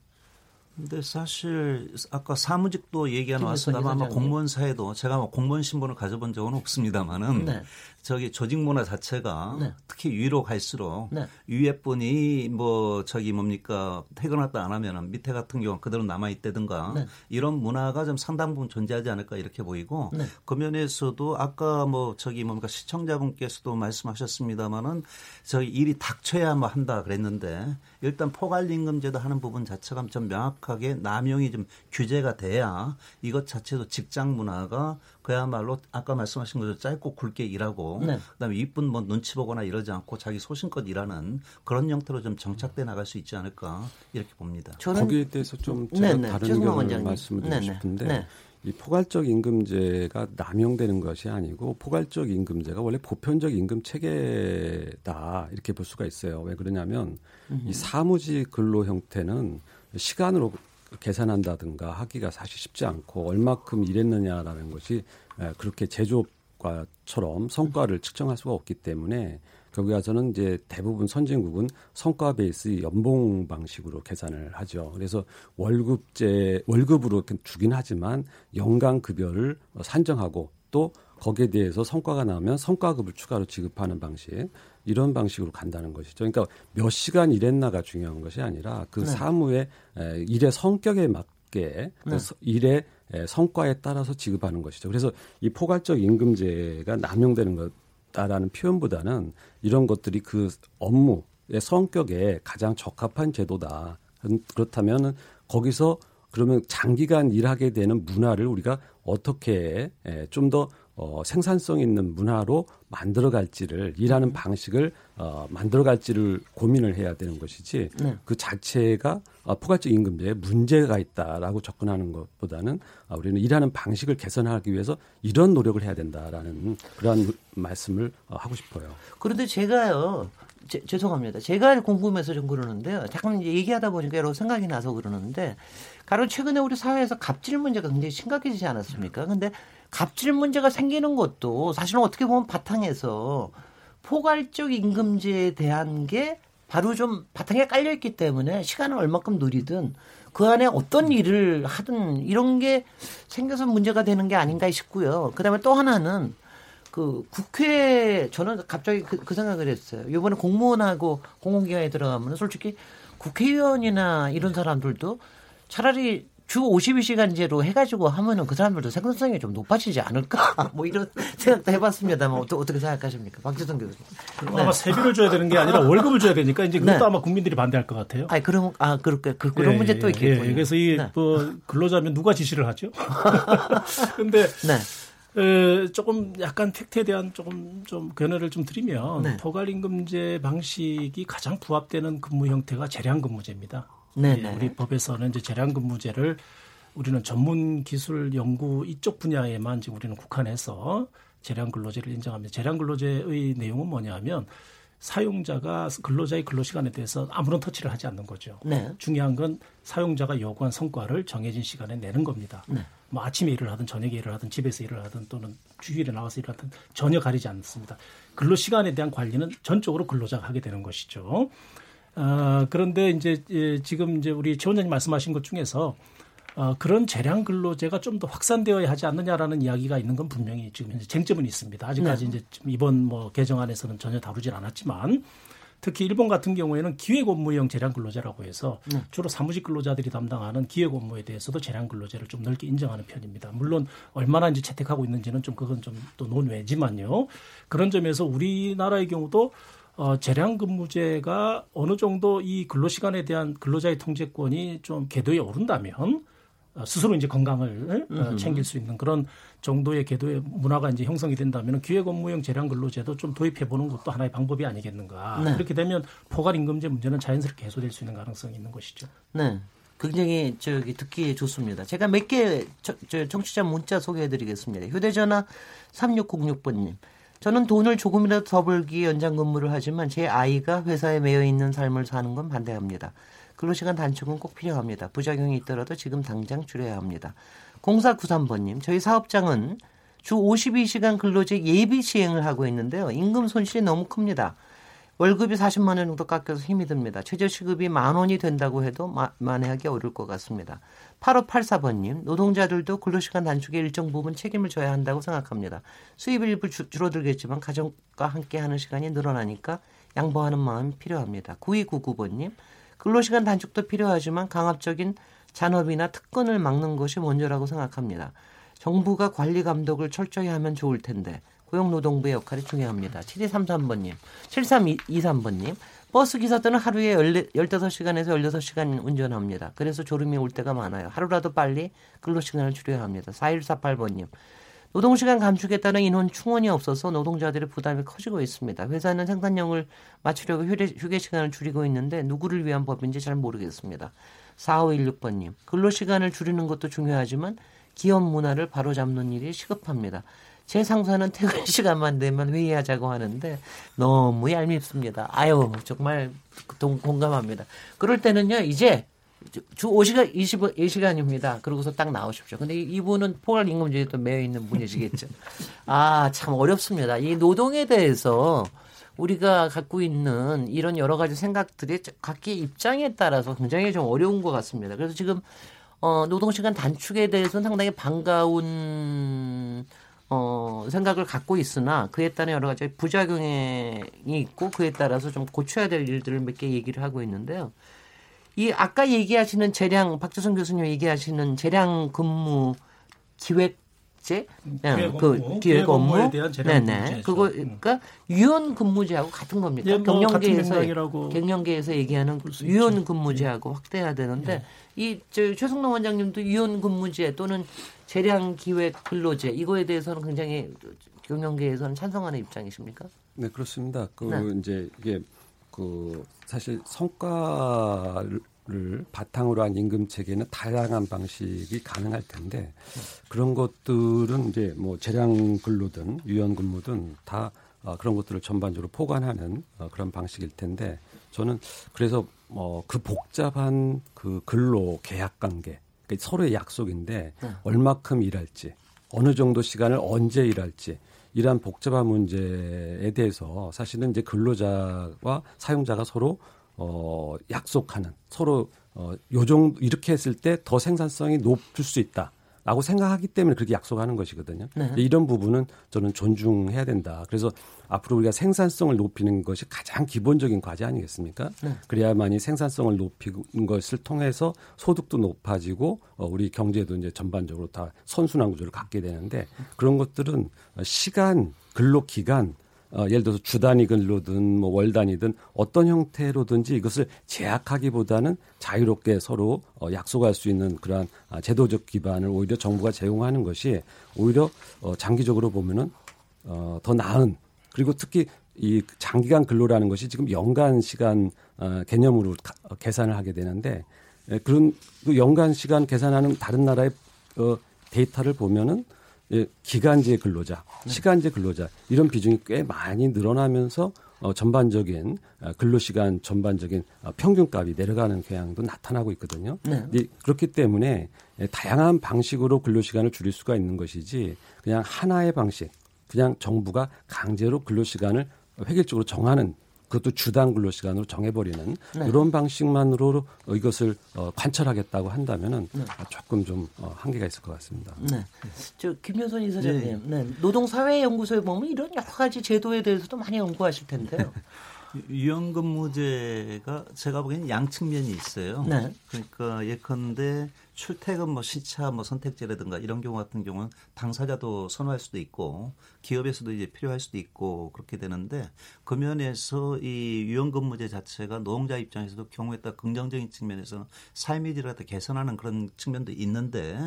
근데 사실 아까 사무직도 얘기가 나왔습니다만 아마 공무원 사회도 제가 뭐 공무원 신분을 가져본 적은 없습니다만은 네. 저기 조직 문화 자체가 네. 특히 위로 갈수록 네. 위에 분이 뭐 저기 뭡니까 퇴근했다 안 하면은 밑에 같은 경우 는 그대로 남아 있다든가 네. 이런 문화가 좀 상당 부분 존재하지 않을까 이렇게 보이고 네. 그 면에서도 아까 뭐 저기 뭡니까 시청자분께서도 말씀하셨습니다마는 저희 일이 닥쳐야 뭐 한다 그랬는데 일단 포괄임금제도 하는 부분 자체가 좀 명확하게 남용이 좀 규제가 돼야 이것 자체도 직장 문화가 그야말로 아까 말씀하신 것처럼 짧고 굵게 일하고 네. 그다음에 이쁜 뭐 눈치 보거나 이러지 않고 자기 소신껏 일하는 그런 형태로 좀 정착돼 나갈 수 있지 않을까 이렇게 봅니다. 저는 거기에 대해서 좀 제가 네네. 다른 의견을 말씀을 드리고 싶은데 네. 이 포괄적 임금제가 남용되는 것이 아니고 포괄적 임금제가 원래 보편적 임금 체계다 이렇게 볼 수가 있어요. 왜 그러냐면 음흠. 이 사무직 근로 형태는 시간으로 계산한다든가 하기가 사실 쉽지 않고 얼마큼 일했느냐라는 것이 그렇게 제조업과처럼 성과를 측정할 수가 없기 때문에 거기 가서는 이제 대부분 선진국은 성과 베이스 연봉 방식으로 계산을 하죠. 그래서 월급제 월급으로 주긴 하지만 연간 급여를 산정하고 또 거기에 대해서 성과가 나오면 성과급을 추가로 지급하는 방식 이런 방식으로 간다는 것이죠. 그러니까 몇 시간 일했나가 중요한 것이 아니라 그 네. 사무의 일의 성격에 맞게 그 네. 일의 성과에 따라서 지급하는 것이죠. 그래서 이 포괄적 임금제가 남용되는 것다라는 표현보다는 이런 것들이 그 업무의 성격에 가장 적합한 제도다. 그렇다면 거기서 그러면 장기간 일하게 되는 문화를 우리가 어떻게 좀 더 어, 생산성 있는 문화로 만들어갈지를 일하는 음. 방식을 어, 만들어갈지를 고민을 해야 되는 것이지 네. 그 자체가 어, 포괄적 임금제에 문제가 있다라고 접근하는 것보다는 어, 우리는 일하는 방식을 개선하기 위해서 이런 노력을 해야 된다라는 그러한 말씀을 어, 하고 싶어요. 그런데 제가요. 제, 죄송합니다. 제가 궁금해서 좀 그러는데요. 잠깐 얘기하다 보니까 여러 생각이 나서 그러는데 가령 최근에 우리 사회에서 갑질 문제가 굉장히 심각해지지 않았습니까? 근데 갑질 문제가 생기는 것도 사실은 어떻게 보면 바탕에서 포괄적 임금제에 대한 게 바로 좀 바탕에 깔려 있기 때문에 시간을 얼마큼 누리든 그 안에 어떤 일을 하든 이런 게 생겨서 문제가 되는 게 아닌가 싶고요. 그다음에 또 하나는 그 국회 저는 갑자기 그, 그 생각을 했어요. 이번에 공무원하고 공공기관에 들어가면 솔직히 국회의원이나 이런 사람들도 차라리 주 52시간제로 해가지고 하면은 그 사람들도 생산성이 좀 높아지지 않을까? 뭐 이런 생각도 해봤습니다만 어떻게, 어떻게 생각하십니까? 박지성 교수님. 네. 아마 세비를 줘야 되는 게 아니라 월급을 줘야 되니까 이제 그것도 네. 아마 국민들이 반대할 것 같아요. 아, 그럼 아 그렇게 그, 그런 예, 문제 또 예, 있겠군요. 예, 그래서 이 네. 뭐 근로자면 누가 지시를 하죠? 근데 네. 에, 조금 약간 팩트에 대한 조금 좀 견해를 좀 드리면 네. 포괄임금제 방식이 가장 부합되는 근무 형태가 재량근무제입니다. 네, 예, 우리 법에서는 이제 재량근무제를 우리는 전문 기술 연구 이쪽 분야에만 지금 우리는 국한해서 재량 근로제를 인정합니다. 재량 근로제의 내용은 뭐냐면 사용자가 근로자의 근로 시간에 대해서 아무런 터치를 하지 않는 거죠. 네. 중요한 건 사용자가 요구한 성과를 정해진 시간에 내는 겁니다. 네. 뭐 아침에 일을 하든 저녁에 일을 하든 집에서 일을 하든 또는 주일에 나와서 일을 하든 전혀 가리지 않습니다. 근로 시간에 대한 관리는 전적으로 근로자가 하게 되는 것이죠. 어, 그런데 이제 예, 지금 이제 우리 최 원장님 말씀하신 것 중에서 어, 그런 재량 근로제가 좀 더 확산되어야 하지 않느냐라는 이야기가 있는 건 분명히 지금 현재 쟁점은 있습니다. 아직까지 네. 이제 이번 뭐 개정안에서는 전혀 다루질 않았지만 특히 일본 같은 경우에는 기획 업무형 재량 근로제라고 해서 네. 주로 사무직 근로자들이 담당하는 기획 업무에 대해서도 재량 근로제를 좀 넓게 인정하는 편입니다. 물론 얼마나 이제 채택하고 있는지는 좀 그건 좀 또 논외지만요. 그런 점에서 우리나라의 경우도 어, 재량 근무제가 어느 정도 이 근로 시간에 대한 근로자의 통제권이 좀 궤도에 오른다면 어, 스스로 이제 건강을 어, 챙길 수 있는 그런 정도의 궤도의 문화가 이제 형성이 된다면 기획 업무형 재량 근로제도 좀 도입해 보는 것도 하나의 방법이 아니겠는가. 네. 그렇게 되면 포괄 임금제 문제는 자연스럽게 해소될 수 있는 가능성이 있는 것이죠. 네. 굉장히 저기 듣기 좋습니다. 제가 몇개 청취자 문자 소개해 드리겠습니다. 휴대전화 3606번님. 저는 돈을 조금이라도 더 벌기 연장 근무를 하지만 제 아이가 회사에 매여 있는 삶을 사는 건 반대합니다. 근로시간 단축은 꼭 필요합니다. 부작용이 있더라도 지금 당장 줄여야 합니다. 0493번님, 저희 사업장은 주 52시간 근로제 예비 시행을 하고 있는데요. 임금 손실이 너무 큽니다. 월급이 40만 원 정도 깎여서 힘이 듭니다. 최저 시급이 만 원이 된다고 해도 마, 만회하기 어려울 것 같습니다. 8584번님, 노동자들도 근로시간 단축에 일정 부분 책임을 져야 한다고 생각합니다. 수입 일부 주, 줄어들겠지만 가정과 함께 하는 시간이 늘어나니까 양보하는 마음이 필요합니다. 9299번님, 근로시간 단축도 필요하지만 강압적인 잔업이나 특권을 막는 것이 먼저라고 생각합니다. 정부가 관리 감독을 철저히 하면 좋을 텐데 고용노동부의 역할이 중요합니다. 7233번님, 7323번님, 버스 기사 들은 하루에 15시간에서 16시간 운전합니다. 그래서 졸음이 올 때가 많아요. 하루라도 빨리 근로시간을 줄여야 합니다. 4148번님, 노동시간 감축에 따른 인원 충원이 없어서 노동자들의 부담이 커지고 있습니다. 회사는 생산량을 맞추려고 휴게 시간을 줄이고 있는데 누구를 위한 법인지 잘 모르겠습니다. 4516번님, 근로시간을 줄이는 것도 중요하지만 기업 문화를 바로잡는 일이 시급합니다. 제 상사는 퇴근 시간만 되면 회의하자고 하는데 너무 얄밉습니다. 아유, 정말 동, 공감합니다. 그럴 때는요, 이제 주 5시간 22시간입니다. 그러고서 딱 나오십시오. 근데 이분은 포괄 임금제에 또 매여 있는 분이시겠죠. 아, 참 어렵습니다. 이 노동에 대해서 우리가 갖고 있는 이런 여러 가지 생각들이 각기 입장에 따라서 굉장히 좀 어려운 것 같습니다. 그래서 지금 어, 노동시간 단축에 대해서는 상당히 반가운 어, 생각을 갖고 있으나 그에 따른 여러 가지 부작용이 있고 그에 따라서 좀 고쳐야 될 일들을 몇 개 얘기를 하고 있는데요. 이 아까 얘기하시는 재량 박주성 교수님 얘기하시는 재량 근무 기획 제 네, 그 기획 업무 네네 그거 그러니까 유연 근무제하고 같은 겁니다. 예, 뭐 경영계에서 경영계에서 얘기하는 유연 근무제하고 확대해야 되는데 네. 이저 최승동 원장님도 유연 근무제 또는 재량 기획 근로제 이거에 대해서는 굉장히 경영계에서는 찬성하는 입장이십니까? 네 그렇습니다. 그 네. 이제 이게 그 사실 성과를 바탕으로 한 임금 체계는 다양한 방식이 가능할 텐데 그런 것들은 이제 뭐 재량 근로든 유연 근무든 다 어, 그런 것들을 전반적으로 포괄하는 어, 그런 방식일 텐데 저는 그래서 어, 그 복잡한 그 근로 계약 관계 그러니까 서로의 약속인데 네. 얼마큼 일할지 어느 정도 시간을 언제 일할지 이러한 복잡한 문제에 대해서 사실은 이제 근로자와 사용자가 서로 어, 약속하는 서로 어, 요 정도 이렇게 했을 때 더 생산성이 높을 수 있다. 라고 생각하기 때문에 그렇게 약속하는 것이거든요. 네. 이런 부분은 저는 존중해야 된다. 그래서 앞으로 우리가 생산성을 높이는 것이 가장 기본적인 과제 아니겠습니까? 네. 그래야만이 생산성을 높이는 것을 통해서 소득도 높아지고 어, 우리 경제도 이제 전반적으로 다 선순환 구조를 갖게 되는데 그런 것들은 시간, 근로 기간 어, 예를 들어서 주 단위 근로든 뭐 월 단위든 어떤 형태로든지 이것을 제약하기보다는 자유롭게 서로 어, 약속할 수 있는 그러한 아, 제도적 기반을 오히려 정부가 제공하는 것이 오히려 어, 장기적으로 보면은 어, 더 나은 그리고 특히 이 장기간 근로라는 것이 지금 연간 시간 어, 개념으로 가, 어, 계산을 하게 되는데 예, 그런 그 연간 시간 계산하는 다른 나라의 어, 데이터를 보면은 예, 기간제 근로자, 네. 시간제 근로자 이런 비중이 꽤 많이 늘어나면서 어, 전반적인 어, 근로시간 전반적인 어, 평균값이 내려가는 경향도 나타나고 있거든요. 네. 그렇기 때문에 예, 다양한 방식으로 근로시간을 줄일 수가 있는 것이지 그냥 하나의 방식, 그냥 정부가 강제로 근로시간을 획일적으로 정하는 그것도 주당 근로 시간으로 정해버리는 네. 이런 방식만으로 이것을 어, 관철하겠다고 한다면은 네. 조금 좀 어, 한계가 있을 것 같습니다. 네. 저 김효선 이사장님, 네. 네. 노동사회연구소에 보면 이런 여러 가지 제도에 대해서도 많이 연구하실 텐데요. 유연근무제가 제가 보기에는 양측면이 있어요. 네. 그러니까 예컨대 출퇴근 뭐 시차 뭐 선택제라든가 이런 경우 같은 경우는 당사자도 선호할 수도 있고 기업에서도 이제 필요할 수도 있고 그렇게 되는데 그 면에서 이 유연근무제 자체가 노동자 입장에서도 경우에 따라 긍정적인 측면에서 삶의 질을 갖다 개선하는 그런 측면도 있는데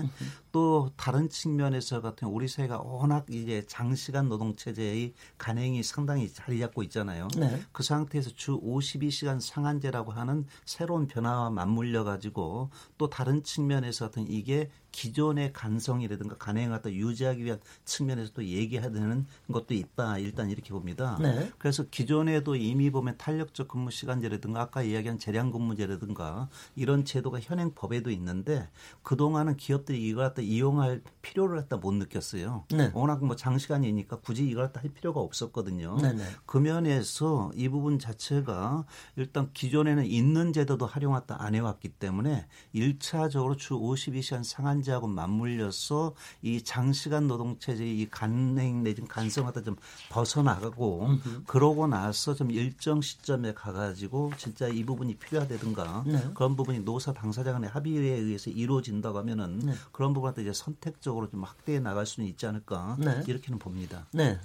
또 다른 측면에서 같은 우리 사회가 워낙 이제 장시간 노동 체제의 간행이 상당히 자리 잡고 있잖아요. 네. 그 상태에서 주 52시간 상한제라고 하는 새로운 변화와 맞물려 가지고 또 다른 측면 에서 어떤 이게 기존의 간성이라든가 간행을 갖다 유지하기 위한 측면에서도 얘기해야 되는 것도 있다. 일단 이렇게 봅니다. 네. 그래서 기존에도 이미 보면 탄력적 근무 시간제라든가 아까 이야기한 재량 근무제라든가 이런 제도가 현행 법에도 있는데 그동안은 기업들이 이걸 갖다 이용할 필요를 갖다 못 느꼈어요. 네. 워낙 뭐 장시간이니까 굳이 이걸 갖다 할 필요가 없었거든요. 네, 네. 그 면에서 이 부분 자체가 일단 기존에는 있는 제도도 활용했다 안 해왔기 때문에 1차적으로 주 52시간 상한 현재하고 맞물려서 이 장시간 노동 체제의 이 간행 내지는 간성하다 좀 벗어나가고 음흠. 그러고 나서 좀 일정 시점에 가가지고 진짜 이 부분이 필요하다든가 네. 그런 부분이 노사 당사자 간의 합의에 의해서 이루어진다고 하면은 네. 그런 부분한테 이제 선택적으로 좀 확대해 나갈 수는 있지 않을까 네. 이렇게는 봅니다. 네.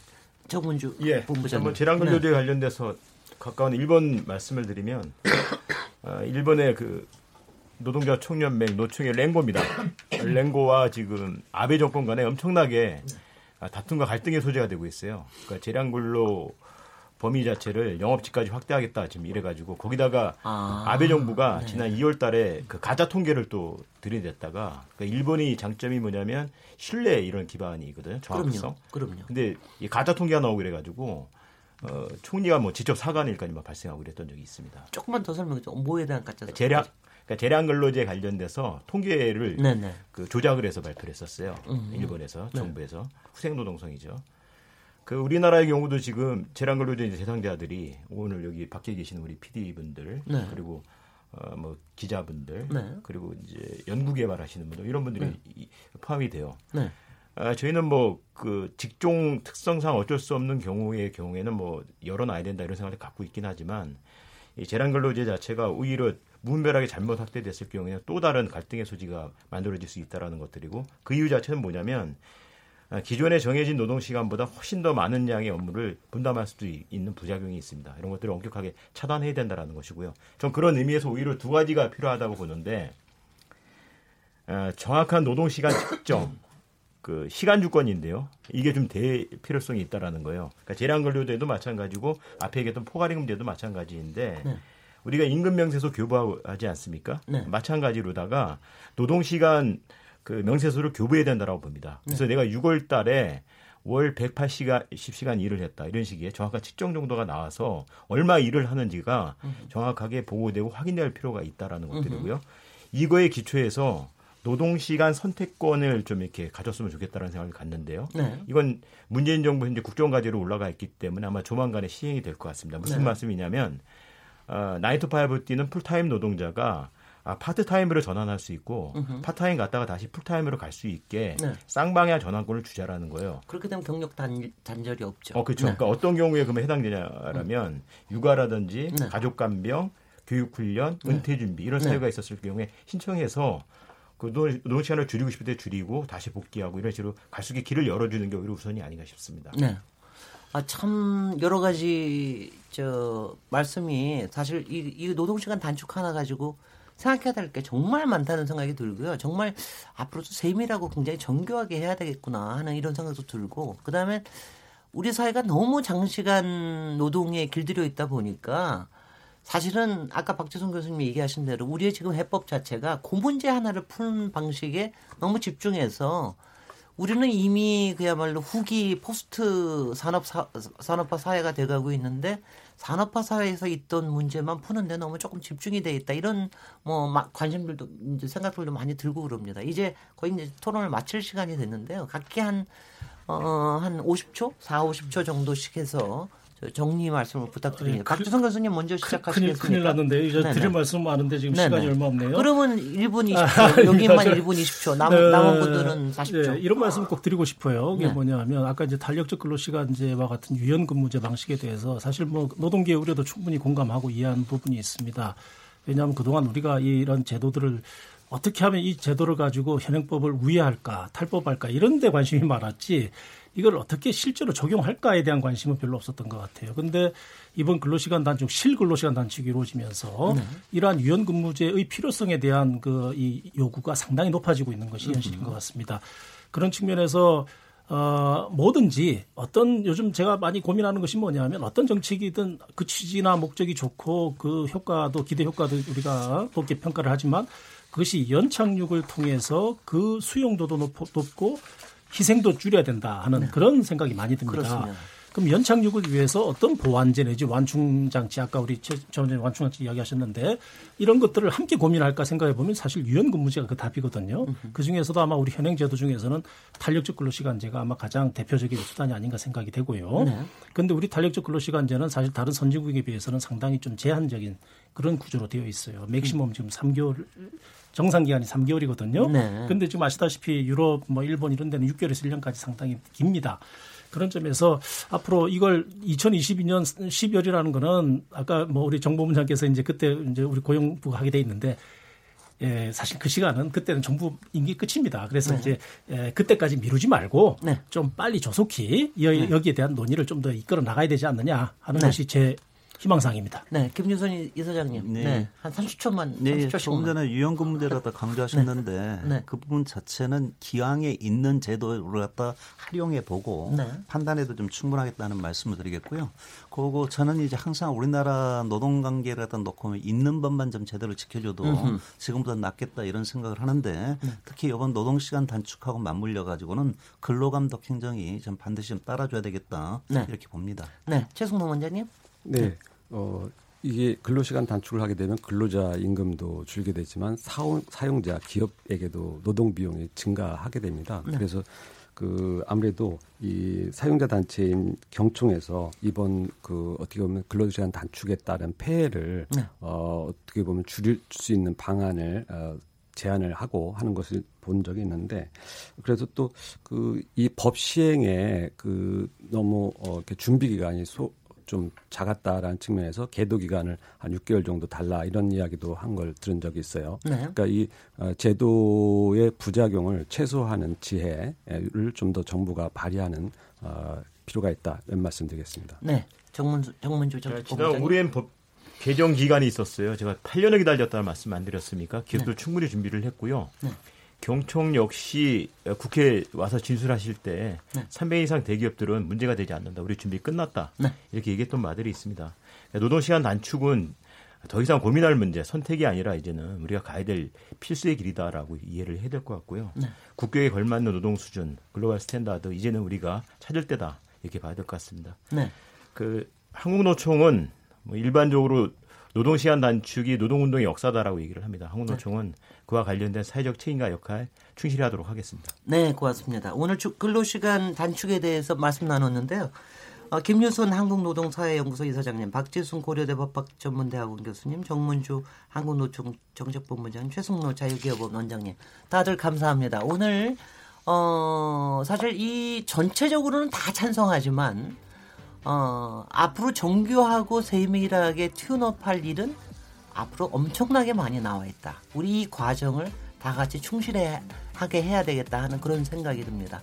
정문주 예. 본부장님. 뭐 재량근로제 네. 관련돼서 가까운 일본 말씀을 드리면 어, 일본의 그 노동자 총연맹 노총의 랭고입니다. 랭고와 지금 아베 정권 간에 엄청나게 다툼과 갈등의 소재가 되고 있어요. 그러니까 재량근로 범위 자체를 영업직까지 확대하겠다 지금 이래가지고 거기다가 아, 베 정부가 네. 지난 2월달에 그 가짜 통계를 또 들이댔다가 그러니까 일본이 장점이 뭐냐면 신뢰 이런 기반이거든요 정확성. 그럼요. 그럼요. 근데 이 가짜 통계가 나오고 그래가지고 어, 총리가 뭐 직접 사과일까지 발생하고 그랬던 적이 있습니다. 조금만 더 설명해 줘. 뭐에 대한 가짜? 재량 그러니까 재량 근로제 관련돼서 통계를 네네. 그 조작을 해서 발표를 했었어요. 음. 일본에서 네. 정부에서 후생 노동성이죠. 그 우리나라의 경우도 지금 재량 근로제 대상자들이 오늘 여기 밖에 계시는 우리 PD 분들 네. 그리고 어, 뭐 기자분들 네. 그리고 이제 연구 개발하시는 분들 이런 분들이 네. 포함이 돼요. 네. 아, 저희는 뭐 그 직종 특성상 어쩔 수 없는 경우의 경우에는 뭐 열어놔야 된다 이런 생각을 갖고 있긴 하지만 이 재량 근로제 자체가 오히려 무분별하게 잘못 확대됐을 경우에는 또 다른 갈등의 소지가 만들어질 수 있다라는 것들이고 그 이유 자체는 뭐냐면 아, 기존에 정해진 노동 시간보다 훨씬 더 많은 양의 업무를 분담할 수도 있는 부작용이 있습니다. 이런 것들을 엄격하게 차단해야 된다라는 것이고요. 전 그런 의미에서 오히려 두 가지가 필요하다고 보는데 어, 정확한 노동 시간 측정, 그 시간 주권인데요. 이게 좀 대 필요성이 있다라는 거예요. 그러니까 재량 근로제도 마찬가지고 앞에 얘기했던 포괄임금제도 마찬가지인데. 네. 우리가 임금 명세서 교부하지 않습니까? 네. 마찬가지로다가 노동 시간 그 명세서를 교부해야 된다라고 봅니다. 그래서 네. 내가 6월 달에 월 180시간 10시간 일을 했다. 이런 식의 정확한 측정 정도가 나와서 얼마 일을 하는지가 정확하게 보고되고 확인될 필요가 있다라는 것들이고요. 이거에 기초해서 노동 시간 선택권을 좀 이렇게 가졌으면 좋겠다는 생각을 갖는데요. 네. 이건 문재인 정부 현재 국정과제로 올라가 있기 때문에 아마 조만간에 시행이 될 것 같습니다. 무슨 네. 말씀이냐면 어, nine to five 뛰는 풀타임 노동자가 아, 파트타임으로 전환할 수 있고 으흠. 파트타임 갔다가 다시 풀타임으로 갈 수 있게 네. 쌍방향 전환권을 주자라는 거예요. 그렇게 되면 경력 단, 단절이 없죠. 어, 그렇죠. 네. 그러니까 어떤 경우에 그러면 해당되냐라면 음. 육아라든지 네. 가족 간병, 교육 훈련, 네. 은퇴 준비 이런 네. 사유가 있었을 경우에 신청해서 그 노동 시간을 줄이고 싶을 때 줄이고 다시 복귀하고 이런 식으로 갈 수 있게 길을 열어주는 게 오히려 우선이 아닌가 싶습니다. 네. 아, 참 여러 가지 저 말씀이 사실 이, 이 노동시간 단축 하나 가지고 생각해야 될 게 정말 많다는 생각이 들고요. 정말 앞으로도 세밀하고 굉장히 정교하게 해야 되겠구나 하는 이런 생각도 들고 그 다음에 우리 사회가 너무 장시간 노동에 길들여 있다 보니까 사실은 아까 박재성 교수님이 얘기하신 대로 우리의 지금 해법 자체가 그 문제 하나를 푸는 방식에 너무 집중해서 우리는 이미 그야말로 후기 포스트 산업 사, 산업화 사회가 돼가고 있는데 산업화 사회에서 있던 문제만 푸는데 너무 조금 집중이 돼 있다 이런 뭐 관심들도 이제 생각들도 많이 들고 그럽니다. 이제 거의 이제 토론을 마칠 시간이 됐는데요. 각기 한 어, 한 50초, 4, 50초 정도씩 해서 정리 말씀을 부탁드립니다. 네, 박주성 교수님 먼저 시작하시겠습니까? 큰일, 큰일 났는데 이제 네네. 드릴 말씀 많은데 지금 네네. 시간이 얼마 없네요. 그러면 1분 20초, 아, 여기만 1분 20초, 남, 네. 남은 분들은 40초. 네, 이런 말씀 꼭 드리고 싶어요. 이게 네. 뭐냐면 아까 이제 달력적 근로시간제와 같은 유연 근무제 방식에 대해서 사실 뭐 노동계 우려도 충분히 공감하고 이해하는 부분이 있습니다. 왜냐하면 그동안 우리가 이런 제도들을 어떻게 하면 이 제도를 가지고 현행법을 우회할까, 탈법할까 이런 데 관심이 많았지 이걸 어떻게 실제로 적용할까에 대한 관심은 별로 없었던 것 같아요. 근데 이번 근로시간 단축, 실근로시간 단축이 이루어지면서 네. 이러한 유연 근무제의 필요성에 대한 그 이 요구가 상당히 높아지고 있는 것이 현실인 것 같습니다. 그런 측면에서 어, 뭐든지 어떤 요즘 제가 많이 고민하는 것이 뭐냐면 어떤 정책이든 그 취지나 목적이 좋고 그 효과도 기대 효과도 우리가 높게 평가를 하지만 그것이 연착륙을 통해서 그 수용도도 높, 높고 희생도 줄여야 된다 하는 네. 그런 생각이 많이 듭니다. 그렇습니다. 그럼 연착륙을 위해서 어떤 보완제 내지 완충장치 아까 우리 전에 완충장치 이야기하셨는데 이런 것들을 함께 고민할까 생각해 보면 사실 유연 근무제가 그 답이거든요. 그 중에서도 아마 우리 현행 제도 중에서는 탄력적 근로시간제가 아마 가장 대표적인 수단이 아닌가 생각이 되고요. 그런데 네. 우리 탄력적 근로시간제는 사실 다른 선진국에 비해서는 상당히 좀 제한적인 그런 구조로 되어 있어요. 맥시멈 지금 3개월 정상 기간이 3개월이거든요. 네. 근데 지금 아시다시피 유럽 뭐 일본 이런 데는 6개월에서 1년까지 상당히 깁니다. 그런 점에서 앞으로 이걸 2022년 12월이라는 거는 아까 뭐 우리 정보문장께서 이제 그때 이제 우리 고용부가 하게 돼 있는데 예, 사실 그 시간은 그때는 정부 임기 끝입니다. 그래서 네. 이제 예, 그때까지 미루지 말고 네. 좀 빨리 조속히 여, 네. 여기에 대한 논의를 좀 더 이끌어 나가야 되지 않느냐 하는 네. 것이 제 희망사항입니다. 네, 김유선 이사장님. 네. 네. 한 30초만. 네, 30초 조금 전에 유연근 무제를 갖다 강조하셨는데 네. 네. 그 부분 자체는 기왕에 있는 제도를 갖다 활용해 보고 네. 판단해도 좀 충분하겠다는 말씀을 드리겠고요. 그리고 저는 이제 항상 우리나라 노동 관계를 갖다 놓고 있는 법만 좀 제대로 지켜줘도 음흠. 지금보다 낫겠다 이런 생각을 하는데 네. 특히 이번 노동 시간 단축하고 맞물려 가지고는 근로감독 행정이 좀 반드시 좀 따라줘야 되겠다 네. 이렇게 봅니다. 네, 최승모 원장님. 네. 어, 이게 근로시간 단축을 하게 되면 근로자 임금도 줄게 되지만 사용, 사용자 기업에게도 노동 비용이 증가하게 됩니다. 네. 그래서 그 아무래도 이 사용자 단체인 경총에서 이번 그 어떻게 보면 근로시간 단축에 따른 폐해를 네. 어, 어떻게 보면 줄일 수 있는 방안을 어, 제안을 하고 하는 것을 본 적이 있는데 그래서 또 그 이 법 시행에 그 너무 어 이렇게 준비 기간이 소, 좀 작았다라는 측면에서 계도 기간을 한 6개월 정도 달라 이런 이야기도 한 걸 들은 적이 있어요. 네. 그러니까 이 어, 제도의 부작용을 최소화하는 지혜를 좀 더 정부가 발휘하는 어, 필요가 있다 이런 말씀드리겠습니다. 네, 정문주 정문주 정 지난 올해엔 법 개정 기간이 있었어요. 제가 8년을 기다렸다는 말씀 안 드렸습니까? 기업들 네. 충분히 준비를 했고요. 네. 경총 역시 국회에 와서 진술하실 때 네. 300 이상 대기업들은 문제가 되지 않는다. 우리 준비 끝났다. 네. 이렇게 얘기했던 바들이 있습니다. 노동시간 단축은 더 이상 고민할 문제, 선택이 아니라 이제는 우리가 가야 될 필수의 길이다라고 이해를 해야 될 것 같고요. 네. 국격에 걸맞는 노동 수준, global standard 이제는 우리가 찾을 때다 이렇게 봐야 될 것 같습니다. 네. 그 한국노총은 뭐 일반적으로 노동 시간 단축이 노동 운동의 역사다라고 얘기를 합니다. 한국노총은 네. 그와 관련된 사회적 책임과 역할 충실히 하도록 하겠습니다. 네, 고맙습니다. 오늘 근로 시간 단축에 대해서 말씀 나눴는데요. 어, 김유선 한국노동사회연구소 이사장님, 박지순 고려대 법학전문대학원 교수님, 정문주 한국노총 정책본부장, 최승로 자유기업원 원장님, 다들 감사합니다. 오늘 어, 사실 이 전체적으로는 다 찬성하지만 어, 앞으로 정교하고 세밀하게 튠업할 일은 앞으로 엄청나게 많이 나와 있다. 우리 이 과정을 다 같이 충실하게 해야 되겠다 하는 그런 생각이 듭니다.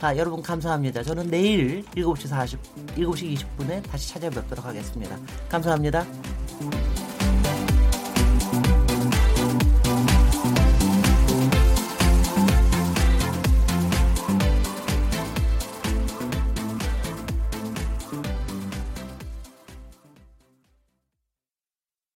아, 여러분 감사합니다. 저는 내일 7시 40, 7시 20분에 다시 찾아뵙도록 하겠습니다. 감사합니다.